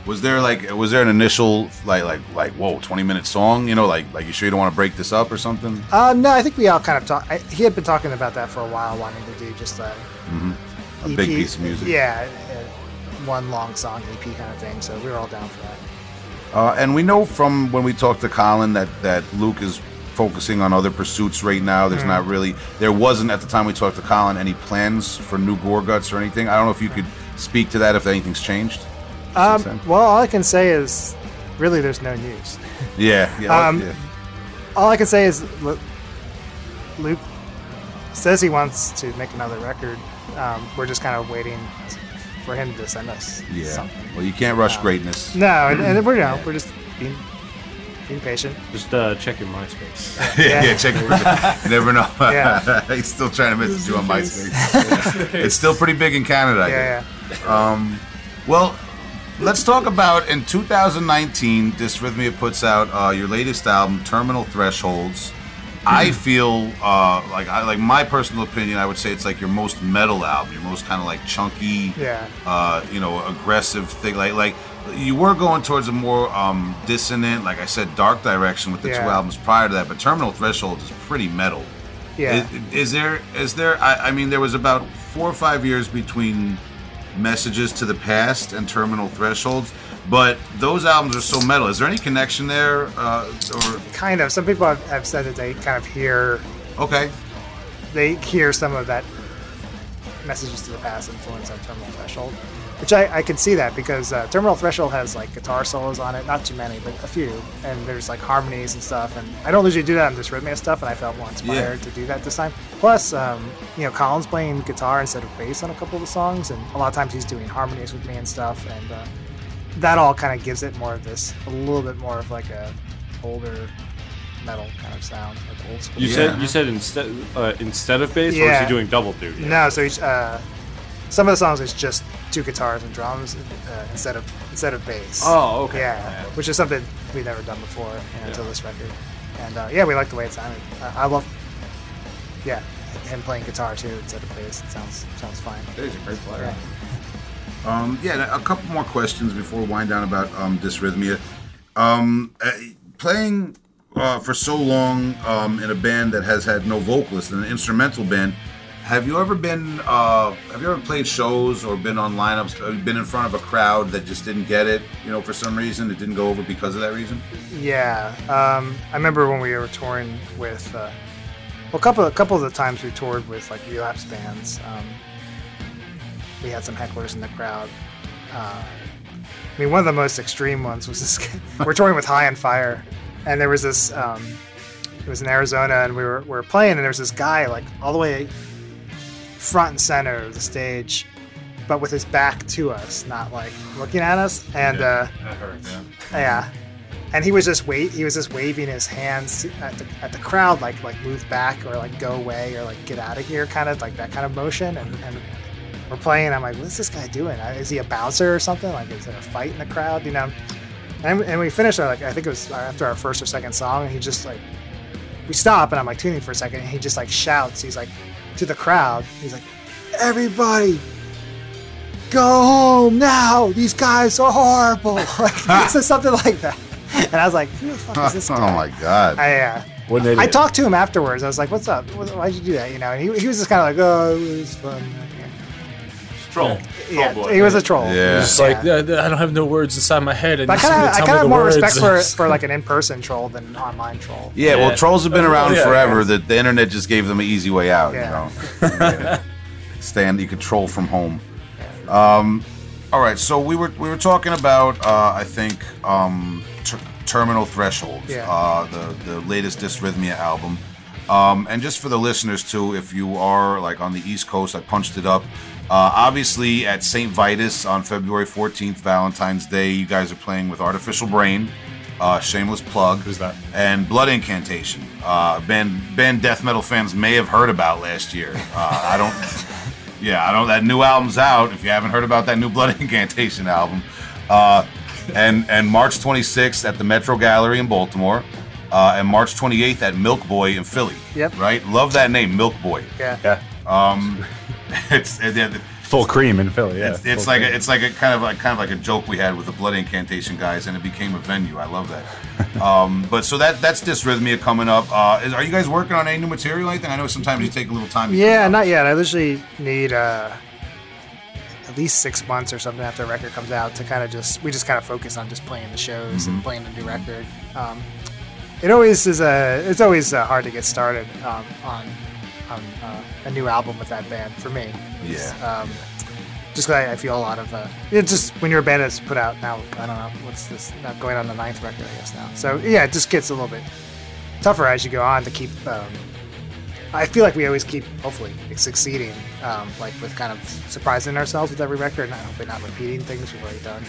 Was there like was there an initial like like like whoa twenty minute song? You know, like like you sure you don't want to break this up or something? Uh, no, I think we all kind of talked. He had been talking about that for a while, wanting to do just a, A big piece of music. Yeah, uh, one long song EP kind of thing. So we were all down for that. Uh, and we know from when we talked to Colin that, that Luc is focusing on other pursuits right now. There's not really, there wasn't at the time we talked to Colin any plans for new Gorguts or anything. I don't know if you could speak to that if anything's changed. Since Um, well, all I can say is, really, there's no news. yeah, yeah, (laughs) um, yeah. all I can say is Lu- Luc says he wants to make another record. Um, we're just kind of waiting for him to send us yeah. something. Well, you can't rush greatness. No, and, and we're you know, we're just being being patient. Just uh, check your MySpace. (laughs) yeah, Yeah. check. You never know. (laughs) Yeah. He's still trying to message you on MySpace. it's still pretty big in Canada. Yeah, yeah. Um, well, let's talk about in 2019. Dysrhythmia puts out uh, your latest album, Terminal Thresholds. I feel uh, like I like my personal opinion. I would say it's like your most metal album, your most kind of like chunky, Yeah. uh, you know, aggressive thing. Like like you were going towards a more um, dissonant, like I said, dark direction with the two albums prior to that. But Terminal Thresholds is pretty metal. Yeah. Is, is there is there? I, I mean, there was about four or five years between messages to the past and Terminal Thresholds, but those albums are so metal. Is there any connection there? Uh, or kind of. Some people have, have said that they kind of hear okay, they hear some of that messages to the past influence on Terminal Threshold, which I, I can see that because uh, Terminal Threshold has like guitar solos on it, not too many, but a few, and there's like harmonies and stuff. And I don't usually do that on Dysrhythmia stuff, and I felt more inspired Yeah. to do that this time. Plus, um, you know, Colin's playing guitar instead of bass on a couple of the songs, and a lot of times he's doing harmonies with me and stuff, and uh, that all kind of gives it more of this, a little bit more of like a older metal kind of sound, like old school. You Yeah. said you said instead uh, instead of bass, or is Yeah. he doing double duty? No, so he's. uh, some of the songs is just two guitars and drums uh, instead of instead of bass. Oh, okay. Yeah, which is something we've never done before you know, until this record. And uh, yeah, we like the way it sounded. Uh, I love, yeah, him playing guitar too instead of bass. It sounds sounds fine. He's a great player. Yeah. (laughs) Um, yeah, a couple more questions before we wind down about um, Dysrhythmia. Um, uh, playing uh, for so long um, in a band that has had no vocalist, in an instrumental band, have you ever been? Uh, have you ever played shows or been on lineups? uh, Been in front of a crowd that just didn't get it? You know, for some reason, it didn't go over because of that reason. Yeah, um, I remember when we were touring with, uh, well, a couple, a couple of the times we toured with like relapse bands. Um, we had some hecklers in the crowd. Uh, I mean, one of the most extreme ones was this. (laughs) we're touring with High on Fire, and there was this. Um, it was in Arizona, and we were we were playing, and there was this guy like all the way front and center of the stage, but with his back to us, not like looking at us. And uh, That hurts. yeah. And he was just wait. He was just waving his hands at the, at the crowd, like like move back or like go away or like get out of here, kind of like that kind of motion. And, and we're playing. I'm like, what's this guy doing? Uh, Is he a bouncer or something? Like, is there a fight in the crowd? You know. And, and we finished. Our, like I think it was after our first or second song, and he just like we stop, and I'm like tuning for a second, and he just like shouts. He's like to the crowd. He's like, everybody, go home now. These guys are horrible. (laughs) Like (laughs) he says something like that. And I was like, who the fuck is this (laughs) oh my god! I, uh, What an I talked to him afterwards. I was like, what's up? Why'd you do that? You know, and he, he was just kind of like, oh, it was fun. Troll. Yeah, Troll boy. he was a troll. Yeah. It's like "Yeah, I don't have no words inside my head. And But I kind of, need to I kind of the more words." respect for, for like an in-person troll than an online troll. Yeah, well, trolls have been around Yeah, forever. yeah. The, the internet just gave them an easy way out. Yeah. You know, (laughs) stand you could troll from home. Um, all right, so we were we were talking about uh, I think um, ter- Terminal Thresholds, Yeah. uh, the the latest Dysrhythmia album. Um, and just for the listeners too, if you are like on the East Coast, I punched it up. Uh, obviously, at St. Vitus on February 14th, Valentine's Day, you guys are playing with Artificial Brain. Uh, shameless plug. Who's that? And Blood Incantation. Uh, band band death metal fans may have heard about last year. Uh, I don't. (laughs) Yeah, I don't. That new album's out. If you haven't heard about that new Blood (laughs) Incantation album, uh, and and March 26th at the Metro Gallery in Baltimore, uh, and March 28th at Milk Boy in Philly. Yep. Right. Love that name, Milk Boy. Yeah. Yeah. (laughs) It's it, it- Full cream in Philly. Yeah. it's, it's like cream. a, it's like a kind of like kind of like a joke we had with the Blood Incantation guys, and it became a venue. I love that. (laughs) um, but so that that's Dysrhythmia coming up. Uh, is, are you guys working on any new material? or Anything? I know sometimes you take a little time. Yeah, not yet. I literally need uh, at least six months or something after a record comes out to kind of just we just kind of focus on just playing the shows Mm-hmm. and playing the new record. Um, it always is a it's always uh, hard to get started um, on on uh, a new album with that band for me. Yeah. Um, just 'cause I, I feel a lot of uh, it's just when you're a band that's put out now. I don't know what's this not going on the ninth record, I guess now. So yeah, it just gets a little bit tougher as you go on to keep. Um, I feel like we always keep, hopefully, succeeding, um, like with kind of surprising ourselves with every record, and hopefully not repeating things we've already done.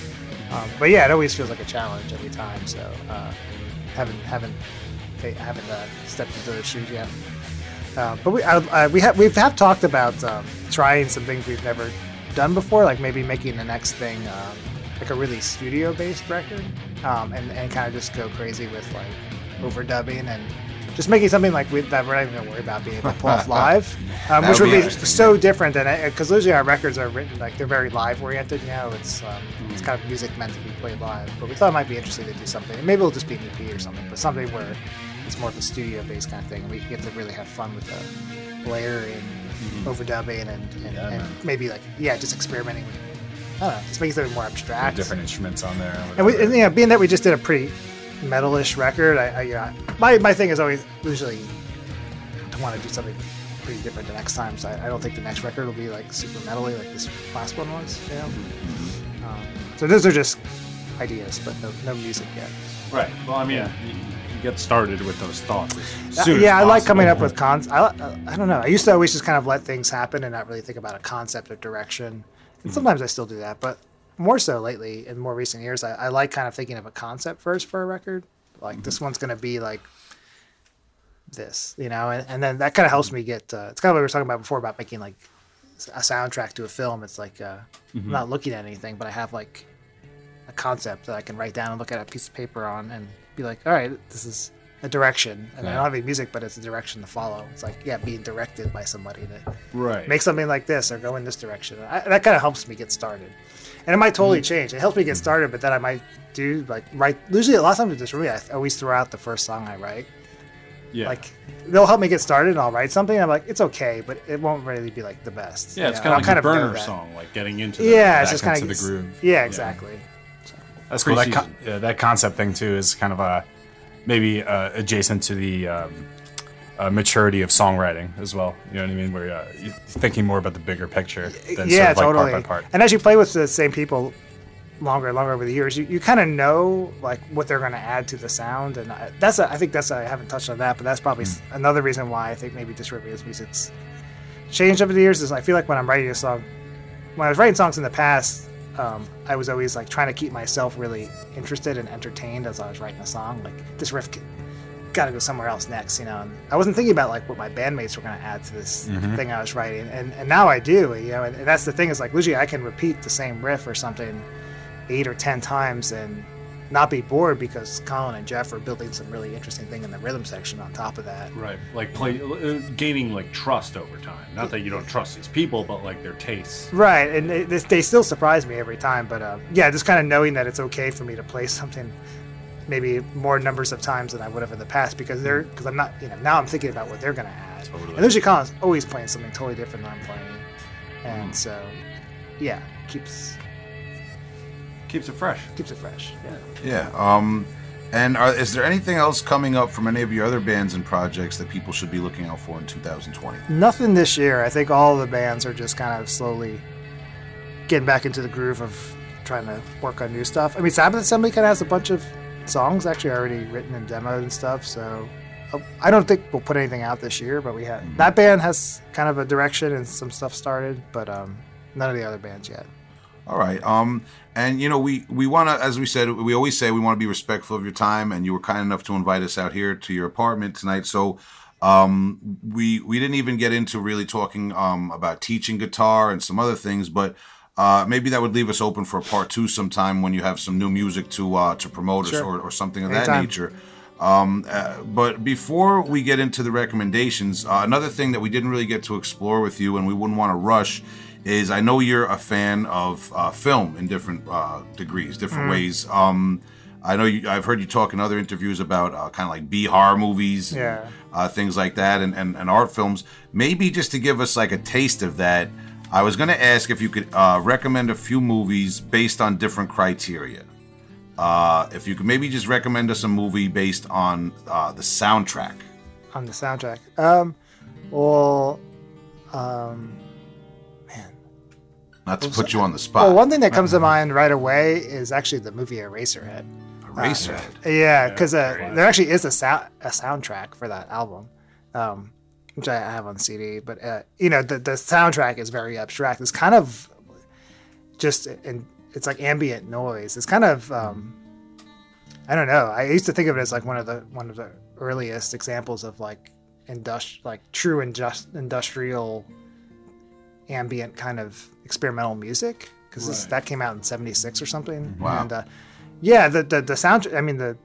Um, but yeah, it always feels like a challenge every time. So uh, haven't haven't haven't uh, stepped into those shoes yet. Uh, but we we have we have talked about um, trying some things we've never done before, like maybe making the next thing um, like a really studio-based record, um, and and kind of just go crazy with like overdubbing and just making something like we, that we're not even gonna worry about being able to pull off (laughs) live, um, which would be be so different than because usually our records are written like they're very live oriented. You know, it's um, it's kind of music meant to be played live. But we thought it might be interesting to do something. Maybe it'll just be an EP or something, but something where it's more of a studio based kind of thing. We get to really have fun with uh, the layering, mm-hmm. overdubbing, and, and, Yeah, and maybe like yeah, just experimenting with. I don't know, just making something more abstract. different instruments on there. And, we, and you know, being that we just did a pretty metalish record, I, I you know, my my thing is always usually to want to do something pretty different the next time. So I, I don't think the next record will be like super metally like this last one was. You know? Mm-hmm. um, so those are just ideas, but no, no music yet. Right. Well, I mean, you, you get started with those thoughts as Uh, yeah, as I like coming up with cons. I, I don't know. I used to always just kind of let things happen and not really think about a concept or direction. And sometimes I still do that, but more so lately in more recent years, I, I like kind of thinking of a concept first for a record. Like this one's going to be like this, you know, and, and then that kind of helps me get. Uh, it's kind of what we were talking about before about making like a soundtrack to a film. It's like uh, I'm not looking at anything, but I have like a concept that I can write down and look at a piece of paper on and be like, all right, this is a direction. And I Yeah. don't have any music, but it's a direction to follow. It's like, yeah, being directed by somebody to Right. make something like this or go in this direction. I, that kind of helps me get started. And it might totally Mm-hmm. change. It helps me get started, but then I might do like write. Usually, a lot of times with this really, I always throw out the first song I write. yeah. Like they'll help me get started, and I'll write something. I'm like, it's okay, but it won't really be like the best. yeah, it's kind of like a know burner song, like getting into. The, Yeah, it's just kind into of the groove. Yeah, exactly. That's cool. That, con- yeah, that concept thing too is kind of a maybe uh, adjacent to the um, uh, maturity of songwriting as well. You know what I mean? Where uh, you're thinking more about the bigger picture than yeah, sort of like totally. part by part. And as you play with the same people longer and longer over the years, you, you kind of know like what they're going to add to the sound, and I, that's a, I think that's a, I haven't touched on that, but that's probably s Hmm. another reason why I think maybe Dysrhythmia's music's changed over the years. Is I feel like when I'm writing a song, when I was writing songs in the past. Um, I was always like trying to keep myself really interested and entertained as I was writing a song. Like this riff got to go somewhere else next, you know. And I wasn't thinking about like what my bandmates were going to add to this thing I was writing, and and now I do, you know. And, and that's the thing is like usually I can repeat the same riff or something eight or ten times and not be bored because Colin and Jeff are building some really interesting thing in the rhythm section on top of that. Right. Like play, uh, gaining like trust over time. Not that you don't trust these people, but like their tastes. Right, and they, they- they still surprise me every time. But uh, yeah, just kind of knowing that it's okay for me to play (laughs) something maybe more numbers of times than I would have in the past because they're because I'm not you know now I'm thinking about what they're gonna add. Totally. And usually Colin's always playing something totally different than I'm playing, and so yeah, keeps Keeps it fresh. keeps it fresh. Yeah. Yeah. Um, and are, is there anything else coming up from any of your other bands and projects that people should be looking out for in 2020? Nothing this year. I think all the bands are just kind of slowly getting back into the groove of trying to work on new stuff. I mean, Sabbath Assembly kind of has a bunch of songs actually already written and demoed and stuff. So uh, I don't think we'll put anything out this year, but we have that band has kind of a direction and some stuff started, but um, none of the other bands yet. All right. Um, and you know, we we want to, as we said, we always say we want to be respectful of your time, and you were kind enough to invite us out here to your apartment tonight. So, um, we we didn't even get into really talking um about teaching guitar and some other things, but. Uh, maybe that would leave us open for a part two sometime when you have some new music to uh, to promote Sure. or, or something of that nature. Um, uh, but before we get into the recommendations, uh, another thing that we didn't really get to explore with you, and we wouldn't want to rush, is I know you're a fan of uh, film in different uh, degrees, different ways. Um, I know you, I've heard you talk in other interviews about uh, kind of like B horror movies, and, Yeah. uh, things like that, and, and, and art films. Maybe just to give us like a taste of that, I was going to ask if you could uh, recommend a few movies based on different criteria. Uh, if you could maybe just recommend us a movie based on uh, the soundtrack. on the soundtrack. Um, well, um. Not to put you on the spot. Well, one thing that comes to mind right away is actually the movie Eraserhead. Eraserhead. Yeah, because uh, there actually is a sound a soundtrack for that album, um, which I have on CD. But uh, you know, the the soundtrack is very abstract. It's kind of just and it's like ambient noise. It's kind of um, I don't know. I used to think of it as like one of the one of the earliest examples of like industri- like true injust- industrial ambient kind of experimental music because Right. that came out in '76 or something. Wow. And uh, yeah, the the the sound. I mean the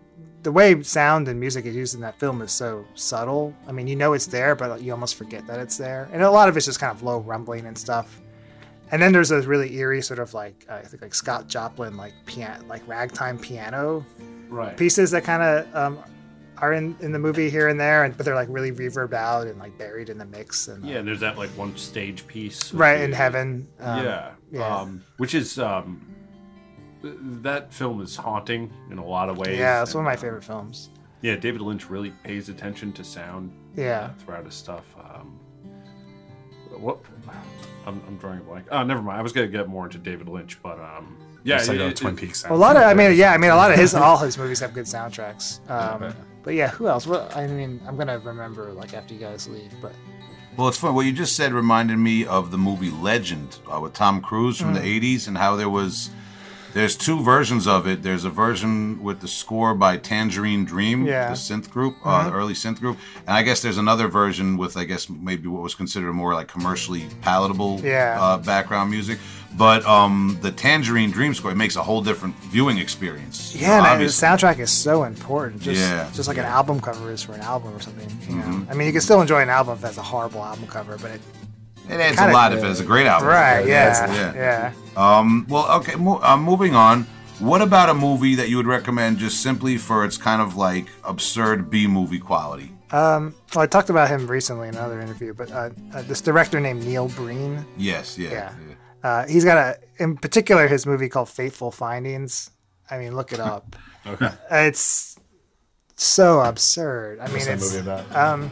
the way sound and music is used in that film is so subtle. I mean, you know it's there, but you almost forget that it's there. And a lot of it's just kind of low rumbling and stuff. And then there's those really eerie sort of like uh, I think like Scott Joplin like piano like ragtime piano Right. pieces that kind of um, are in, in the movie here and there, and but they're like really reverbed out and like buried in the mix. And uh, Yeah, and there's that like one stage piece. right the- in heaven. Um, yeah. yeah. Um, which is um, that film is haunting in a lot of ways. yeah, it's one of my uh, favorite films. Yeah, David Lynch really pays attention to sound. Yeah. uh, throughout his stuff. Um, what? I'm, I'm drawing a blank. Oh, never mind. I was gonna get more into David Lynch, but um, yeah, It's like it- a it- Twin Peaks. A lot of, I mean, yeah, I mean, a lot of his, all his movies have good soundtracks. Um, Yeah. But yeah, who else? Well, I mean, I'm gonna remember like after you guys leave, but Well, it's funny. What you just said reminded me of the movie Legend uh, with Tom Cruise from the '80s, and how there was. There's two versions of it. There's a version with the score by Tangerine Dream, Yeah. the synth group, uh, the early synth group, and I guess there's another version with, I guess, maybe what was considered more like commercially palatable Yeah. uh, background music. But um, the Tangerine Dream score it makes a whole different viewing experience. you know, yeah, and the soundtrack is so important. Just, Yeah, just like an album cover is for an album or something. You know? Mhm. I mean, you can still enjoy an album if that's a horrible album cover, but it, It adds a lot if it's a great album. right? Yeah, Yeah, yeah. Um, well, okay. Mo- uh, moving on. What about a movie that you would recommend just simply for its kind of like absurd B movie quality? Um, well, I talked about him recently in another interview, but uh, uh, this director named Neil Breen. Yes. Yeah. Yeah. Uh, he's got a, in particular, his movie called Fateful Findings. I mean, look it up. Okay. It's so absurd. I mean, What's that it's um,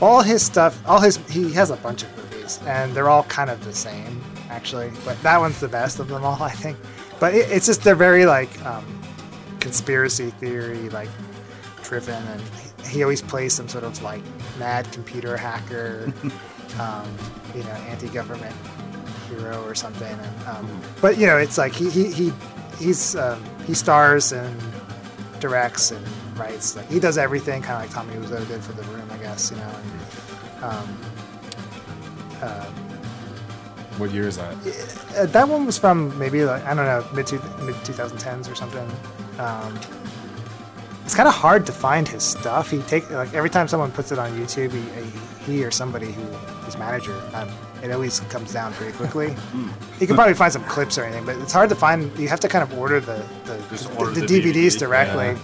all his stuff. All his he has a bunch of movies, and they're all kind of the same, actually. But that one's the best of them all, I think. But it, it's just they're very like um, conspiracy theory, like driven, and he always plays some sort of like mad computer hacker, (laughs) um, you know, anti-government hero or something. And, um, but you know, it's like he he, he he's um, he stars and directs and writes. Like he does everything, kind of like Tommy Wiseau did for The Room, I guess. You know. And, um, uh, What year is that? uh, that one was from maybe like I don't know mid two, mid 2010s or something. Um, it's kind of hard to find his stuff. He take like every time someone puts it on YouTube, he, he or somebody who his manager, um, it always comes down pretty quickly. (laughs) Hmm. he can probably find some clips or anything, but it's hard to find. You have to kind of order the the, order the the DVDs DVD. directly.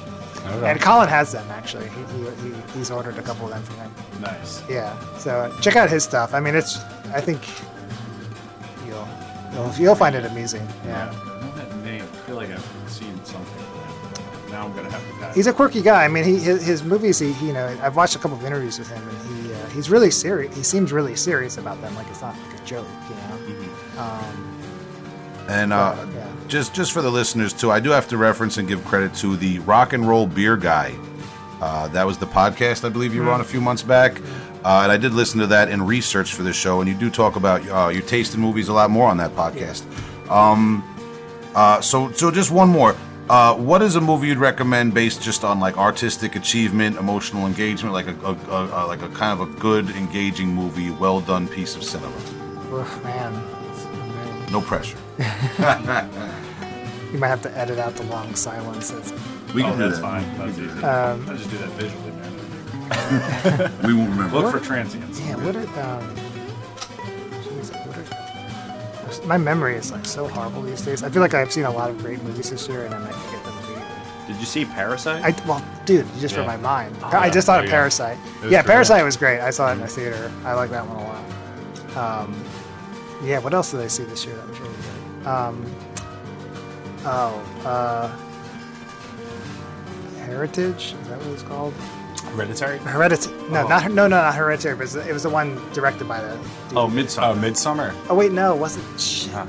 Okay. And Colin has them actually. He, he, he, he's ordered a couple of them from him. Nice. Yeah. So check out his stuff. I mean, it's. I think you'll you'll, you'll find it amusing. Yeah. Yeah. I know that name. I feel like I've seen something. but Now I'm gonna have to. Pass. He's a quirky guy. I mean, he his, his movies. He, he, you know, I've watched a couple of interviews with him, and he uh, he's really serious. He seems really serious about them. Like it's not like a joke, you know. Um, And uh, yeah. just just for the listeners too, I do have to reference and give credit to the Rock and Roll Beer Guy. Uh, that was the podcast I believe you were on a few months back, uh, and I did listen to that in research for this show. And you do talk about uh, your taste in movies a lot more on that podcast. Um, uh, so so just one more. Uh, what is a movie you'd recommend based just on like artistic achievement, emotional engagement, like a, a, a, a like a kind of a good, engaging movie, well done piece of cinema? Oof, man. Man. No pressure. (laughs) (laughs) You might have to edit out the long silences. We oh, can do that's that. fine. That's easy. Um, I just do that visually, man. (laughs) We won't remember. Look What? for transients. Yeah, what are um, jeez, are, my memory is like so horrible these days. I feel like I've seen a lot of great movies this year, and then I forget them immediately. Did you see Parasite? I well, dude, you just read Yeah. my mind. Oh, I yeah, just thought of. Parasite. Was Yeah. Parasite was great. I saw it in the theater. I like that one a lot. Um, yeah, what else did I see this year that was really good? Um, oh, uh, Heritage. Is that what it's called? Hereditary? Hereditary. No, Oh. not no, no, not Hereditary. But it was, the- it was the one directed by the. oh, Oh, Midsommar. Midsommar. Oh wait, no, it wasn't. Shit. Huh.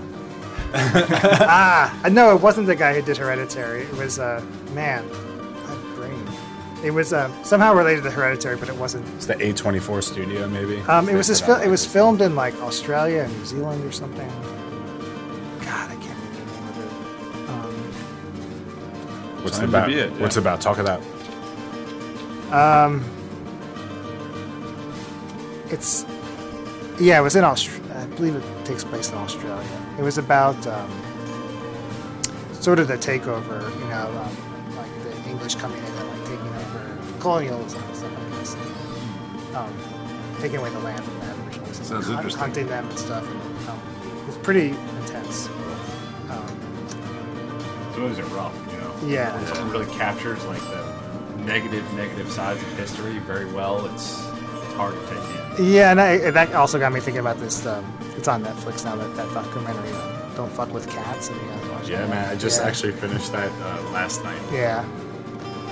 (laughs) ah, no, it wasn't the guy who did Hereditary. It was uh, man, my brain. It was uh, somehow related to Hereditary, but it wasn't. It's the A24 studio, maybe. Um, it was this fil- it was filmed in like Australia and New Zealand or something. God, I can't remember the name of it. Um, What's it about? be it, What's yeah. it about? Talk about. Um, it's yeah, it was in Australia. I believe it takes place in Australia. It was about um, sort of the takeover, you know, um, like the English coming in and like taking over colonialism and stuff like this, um, taking away the land from the Aboriginals, and Sounds hunt- interesting. hunting them and stuff. And, um, it was pretty intense. Um, So it was rough, you know. Yeah. It really captures like the negative, negative sides of history very well. It's, it's hard to take in. Yeah, and, I, and that also got me thinking about this. Um, it's on Netflix now. That, that documentary, uh, "Don't Fuck with Cats." Yeah, that? man. I just Yeah. actually finished that uh, last night. Yeah.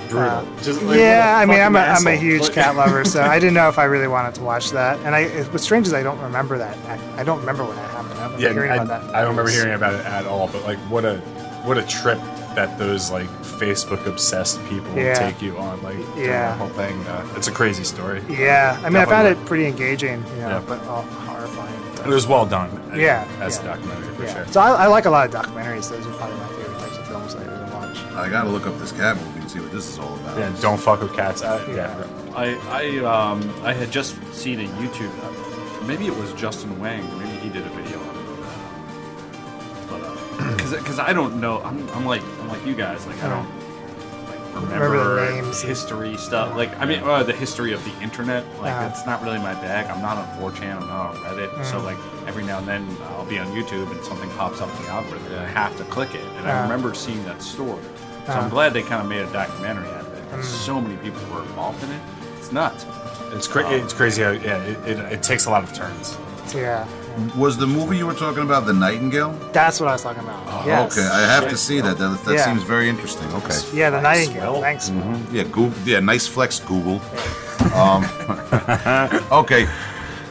Brutal. Uh, just like, yeah, I mean, I'm a, I'm a huge cat lover, so (laughs) I didn't know if I really wanted to watch that. And I, it, what's strange is I don't remember that. I, I don't remember when that happened. I Yeah, hearing I, about that. I don't remember hearing about it at all. But like, what a what a trip that those like Facebook obsessed people Yeah. will take you on. Like, Yeah. the whole thing. Uh, it's a crazy story. Yeah, I mean, I found it pretty engaging, you know, Yeah. but uh, horrifying. It was well done. uh, Yeah, as yeah. a documentary for yeah. sure. So I, I like a lot of documentaries. Those are probably my favorite types of films that I really watch. I gotta look up this cat movie and see what this is all about. Yeah, don't fuck with cats. I, yeah. Yeah. I I um I had just seen a YouTube. Uh, maybe it was Justin Wang. Maybe he did a video on it. Because because I don't know. I'm, I'm like I'm like you guys. Like I don't like remember, Remember the names. history stuff. Like I mean uh, the history of the internet. Like Uh-huh. it's not really my bag. I'm not on 4chan. I'm not on Reddit. So Mm. like every now and then I'll be on YouTube and something pops up in the algorithm and I have to click it. And I remember seeing that story. So. I'm glad they kind of made a documentary out of it. Mm. So many people were involved in it. It's nuts. It's cra- it's crazy how yeah it, it, it takes a lot of turns. Yeah, Was the movie you were talking about The Nightingale? that's what I was talking about. Oh, yes. Okay, I have to see that. That, that Yeah. seems very interesting. Okay. Yeah, the Nightingale. Swell. Thanks. Yeah, Google. Yeah, nice flex, Google. Um, (laughs) okay.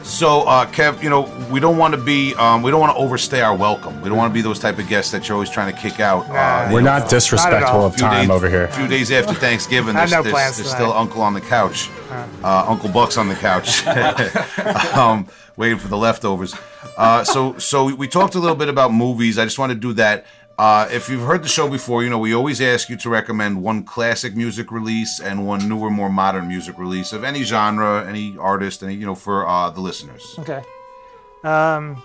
So, uh, Kev, you know, we don't want to be, um, we don't want to overstay our welcome. We don't want to be those type of guests that you're always trying to kick out. Nah. Uh, We're you know, not disrespectful all. of few time days- over here. A few days after Thanksgiving, there's, no there's, there's still Uncle on the couch. Uh, Uncle Buck's on the couch, (laughs) (laughs) um, waiting for the leftovers. Uh, so, so we- talked a little bit about movies. I just want to do that. Uh, if you've heard the show before, you know we always ask you to recommend one classic music release and one newer, more modern music release of any genre, any artist, any you know for uh, the listeners. Okay. Um,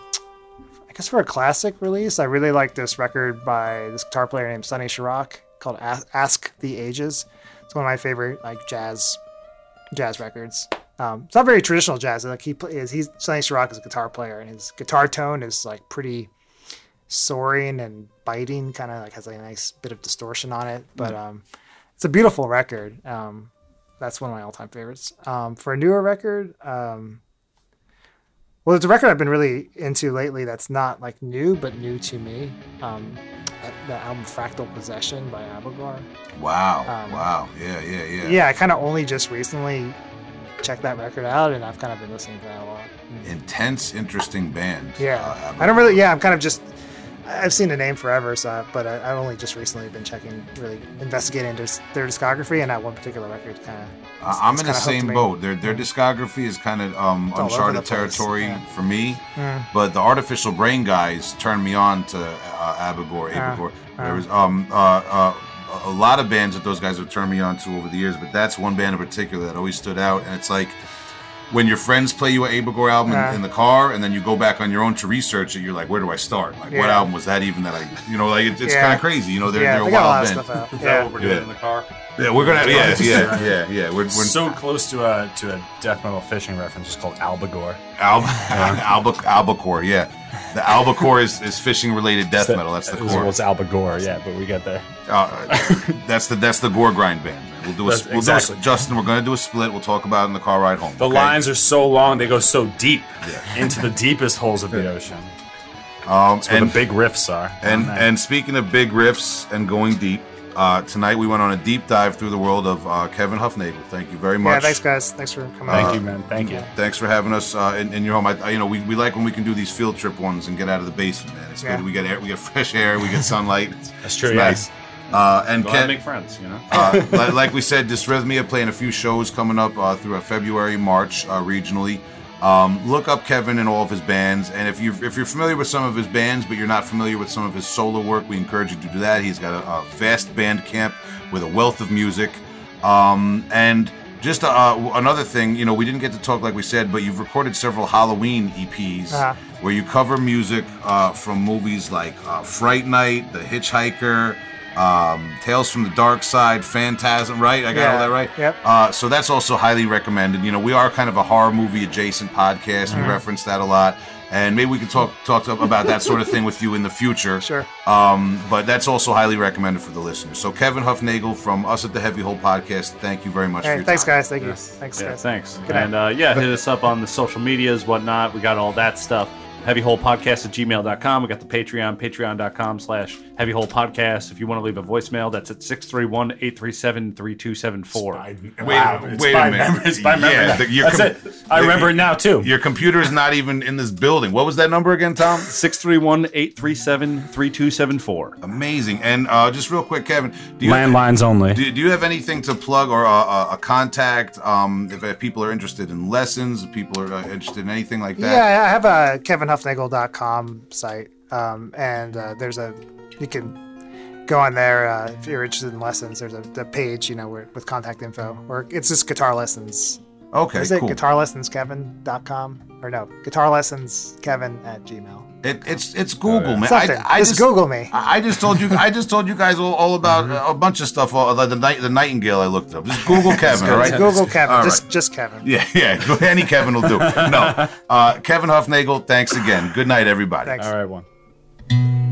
I guess for a classic release, I really like this record by this guitar player named Sonny Sharrock called Ask the Ages. It's one of my favorite like jazz jazz records. Um, it's not very traditional jazz. Like he plays, he's Sonny Sharrock is a guitar player, and his guitar tone is like pretty soaring and biting, kind of like has like a nice bit of distortion on it. But um, it's a beautiful record. Um, that's one of my all-time favorites. Um, for a newer record, um, well, it's a record I've been really into lately. That's not like new, but new to me. Um, the album "Fractal Possession" by Abigor. Wow! Um, wow! Yeah! Yeah! Yeah! Yeah, I kind of only just recently checked that record out, and I've kind of been listening to that a lot. Intense, interesting band. Yeah, uh, I don't really. Yeah, I'm kind of just. I've seen the name forever, so I, but I, I've only just recently been checking, really investigating their, their discography, and that one particular record kind of. I- I'm in the same boat. Their their discography is kind of um, all over the uncharted territory yeah. for me. Mm. But the Artificial Brain guys turned me on to uh, Abigor. Ah, Abigor. there was um uh, uh, a lot of bands that those guys have turned me on to over the years, but that's one band in particular that always stood out. And it's like when your friends play you an Abigor album in- in, the car, and then you go back on your own to research it. You're like, where do I start? Like, what Yeah. album was that even that I, you know, like it, it's Yeah. kind of crazy. You know, they're, yeah, they're they a got a lot wild of band. stuff out. (laughs) Is that Yeah. what we're doing Yeah. in the car? Yeah, we're gonna. Yeah, (laughs) yeah, yeah, yeah. We're, we're so close to a to a death metal fishing reference. It's called Albagore. Alb- (laughs) Alba- albacore, yeah. The albacore is, is fishing related death metal. That's the Well, core. it's Albagore, yeah, but we get there. Uh, that's the that's the gore grind band. We'll do a, That's- we'll exactly. do a, Justin. We're gonna do a split. We'll talk about it in the car ride home. The okay? lines are so long; they go so deep Yeah. into the deepest holes of the ocean. um, That's where and the big riffs are. and and speaking of big riffs and going deep, uh, tonight we went on a deep dive through the world of uh, Kevin Hufnagel. Thank you very much. Yeah, thanks guys. Thanks for coming. thank out. you, man. Thank you. Thanks for having us uh, in, in your home. I, I- you know, we, we like when we can do these field trip ones and get out of the basement, man. It's Yeah. good. We get air, we get fresh air, we get sunlight. (laughs) That's true, It's yeah. nice. Uh, and Go out make friends, you know? (laughs) uh, li- like we said, Dysrhythmia playing a few shows coming up uh, through February, March uh, regionally. Um, look up Kevin and all of his bands, and if you if you're familiar with some of his bands, but you're not familiar with some of his solo work, we encourage you to do that. He's got a, a vast band camp with a wealth of music, um, and just uh, another thing, you know, we didn't get to talk like we said, but you've recorded several Halloween EPs Uh-huh. where you cover music uh, from movies like uh, Fright Night, The Hitchhiker, um, Tales from the Dark Side, Phantasm. Right? I got all that right. Yep. Uh, so that's also highly recommended. You know, we are kind of a horror movie adjacent podcast. Mm-hmm. We reference that a lot. And maybe we can talk talk about that sort of thing with you in the future. (laughs) Sure. Um, but that's also highly recommended for the listeners. So Kevin Hufnagel from us at the Heavy Hole Podcast, thank you very much. for Hey, your thanks, time. guys. Thank you. Thanks, Yeah, guys. thanks. Good night. and uh, yeah, hit us up on the social medias, whatnot. We got all that stuff. Heavyholepodcast at gmail.com. We got the Patreon, patreon.com slash heavyholepodcast. If you want to leave a voicemail, that's at 631 837 3274. Wait, Wow, it's wait by a minute. memory- by memory Yeah, the- That's com- it. I remember it now too. Your computer is not even in this building. What was that number again, Tom? (laughs) 631 837 3274. Amazing. And uh, just real quick, Kevin, do you Landlines only. Do, do you have anything to plug or a, a, a contact? Um, if, if people are interested in lessons, if people are uh, interested in anything like that. Yeah, I have a kevinhufnagel.com site, um, and uh, there's a you can go on there uh, if you're interested in lessons. There's a, the page, you know, where, with contact info, or it's just guitar lessons. Okay, Is it cool. guitarlessenskevin.com or no, guitarlessenskevin at gmail. It, it's it's Google, man. Something. I, I just, Google me. I I just told you. I just told you guys all, all about uh, a bunch of stuff. All, the, the night, the Nightingale. I looked up. Just Google Kevin. all right. Google Kevin. All just right. just Kevin. Yeah, yeah. Any Kevin will do. No, (laughs) uh, Kevin Hufnagel. Thanks again. Good night, everybody. Thanks. All right, one.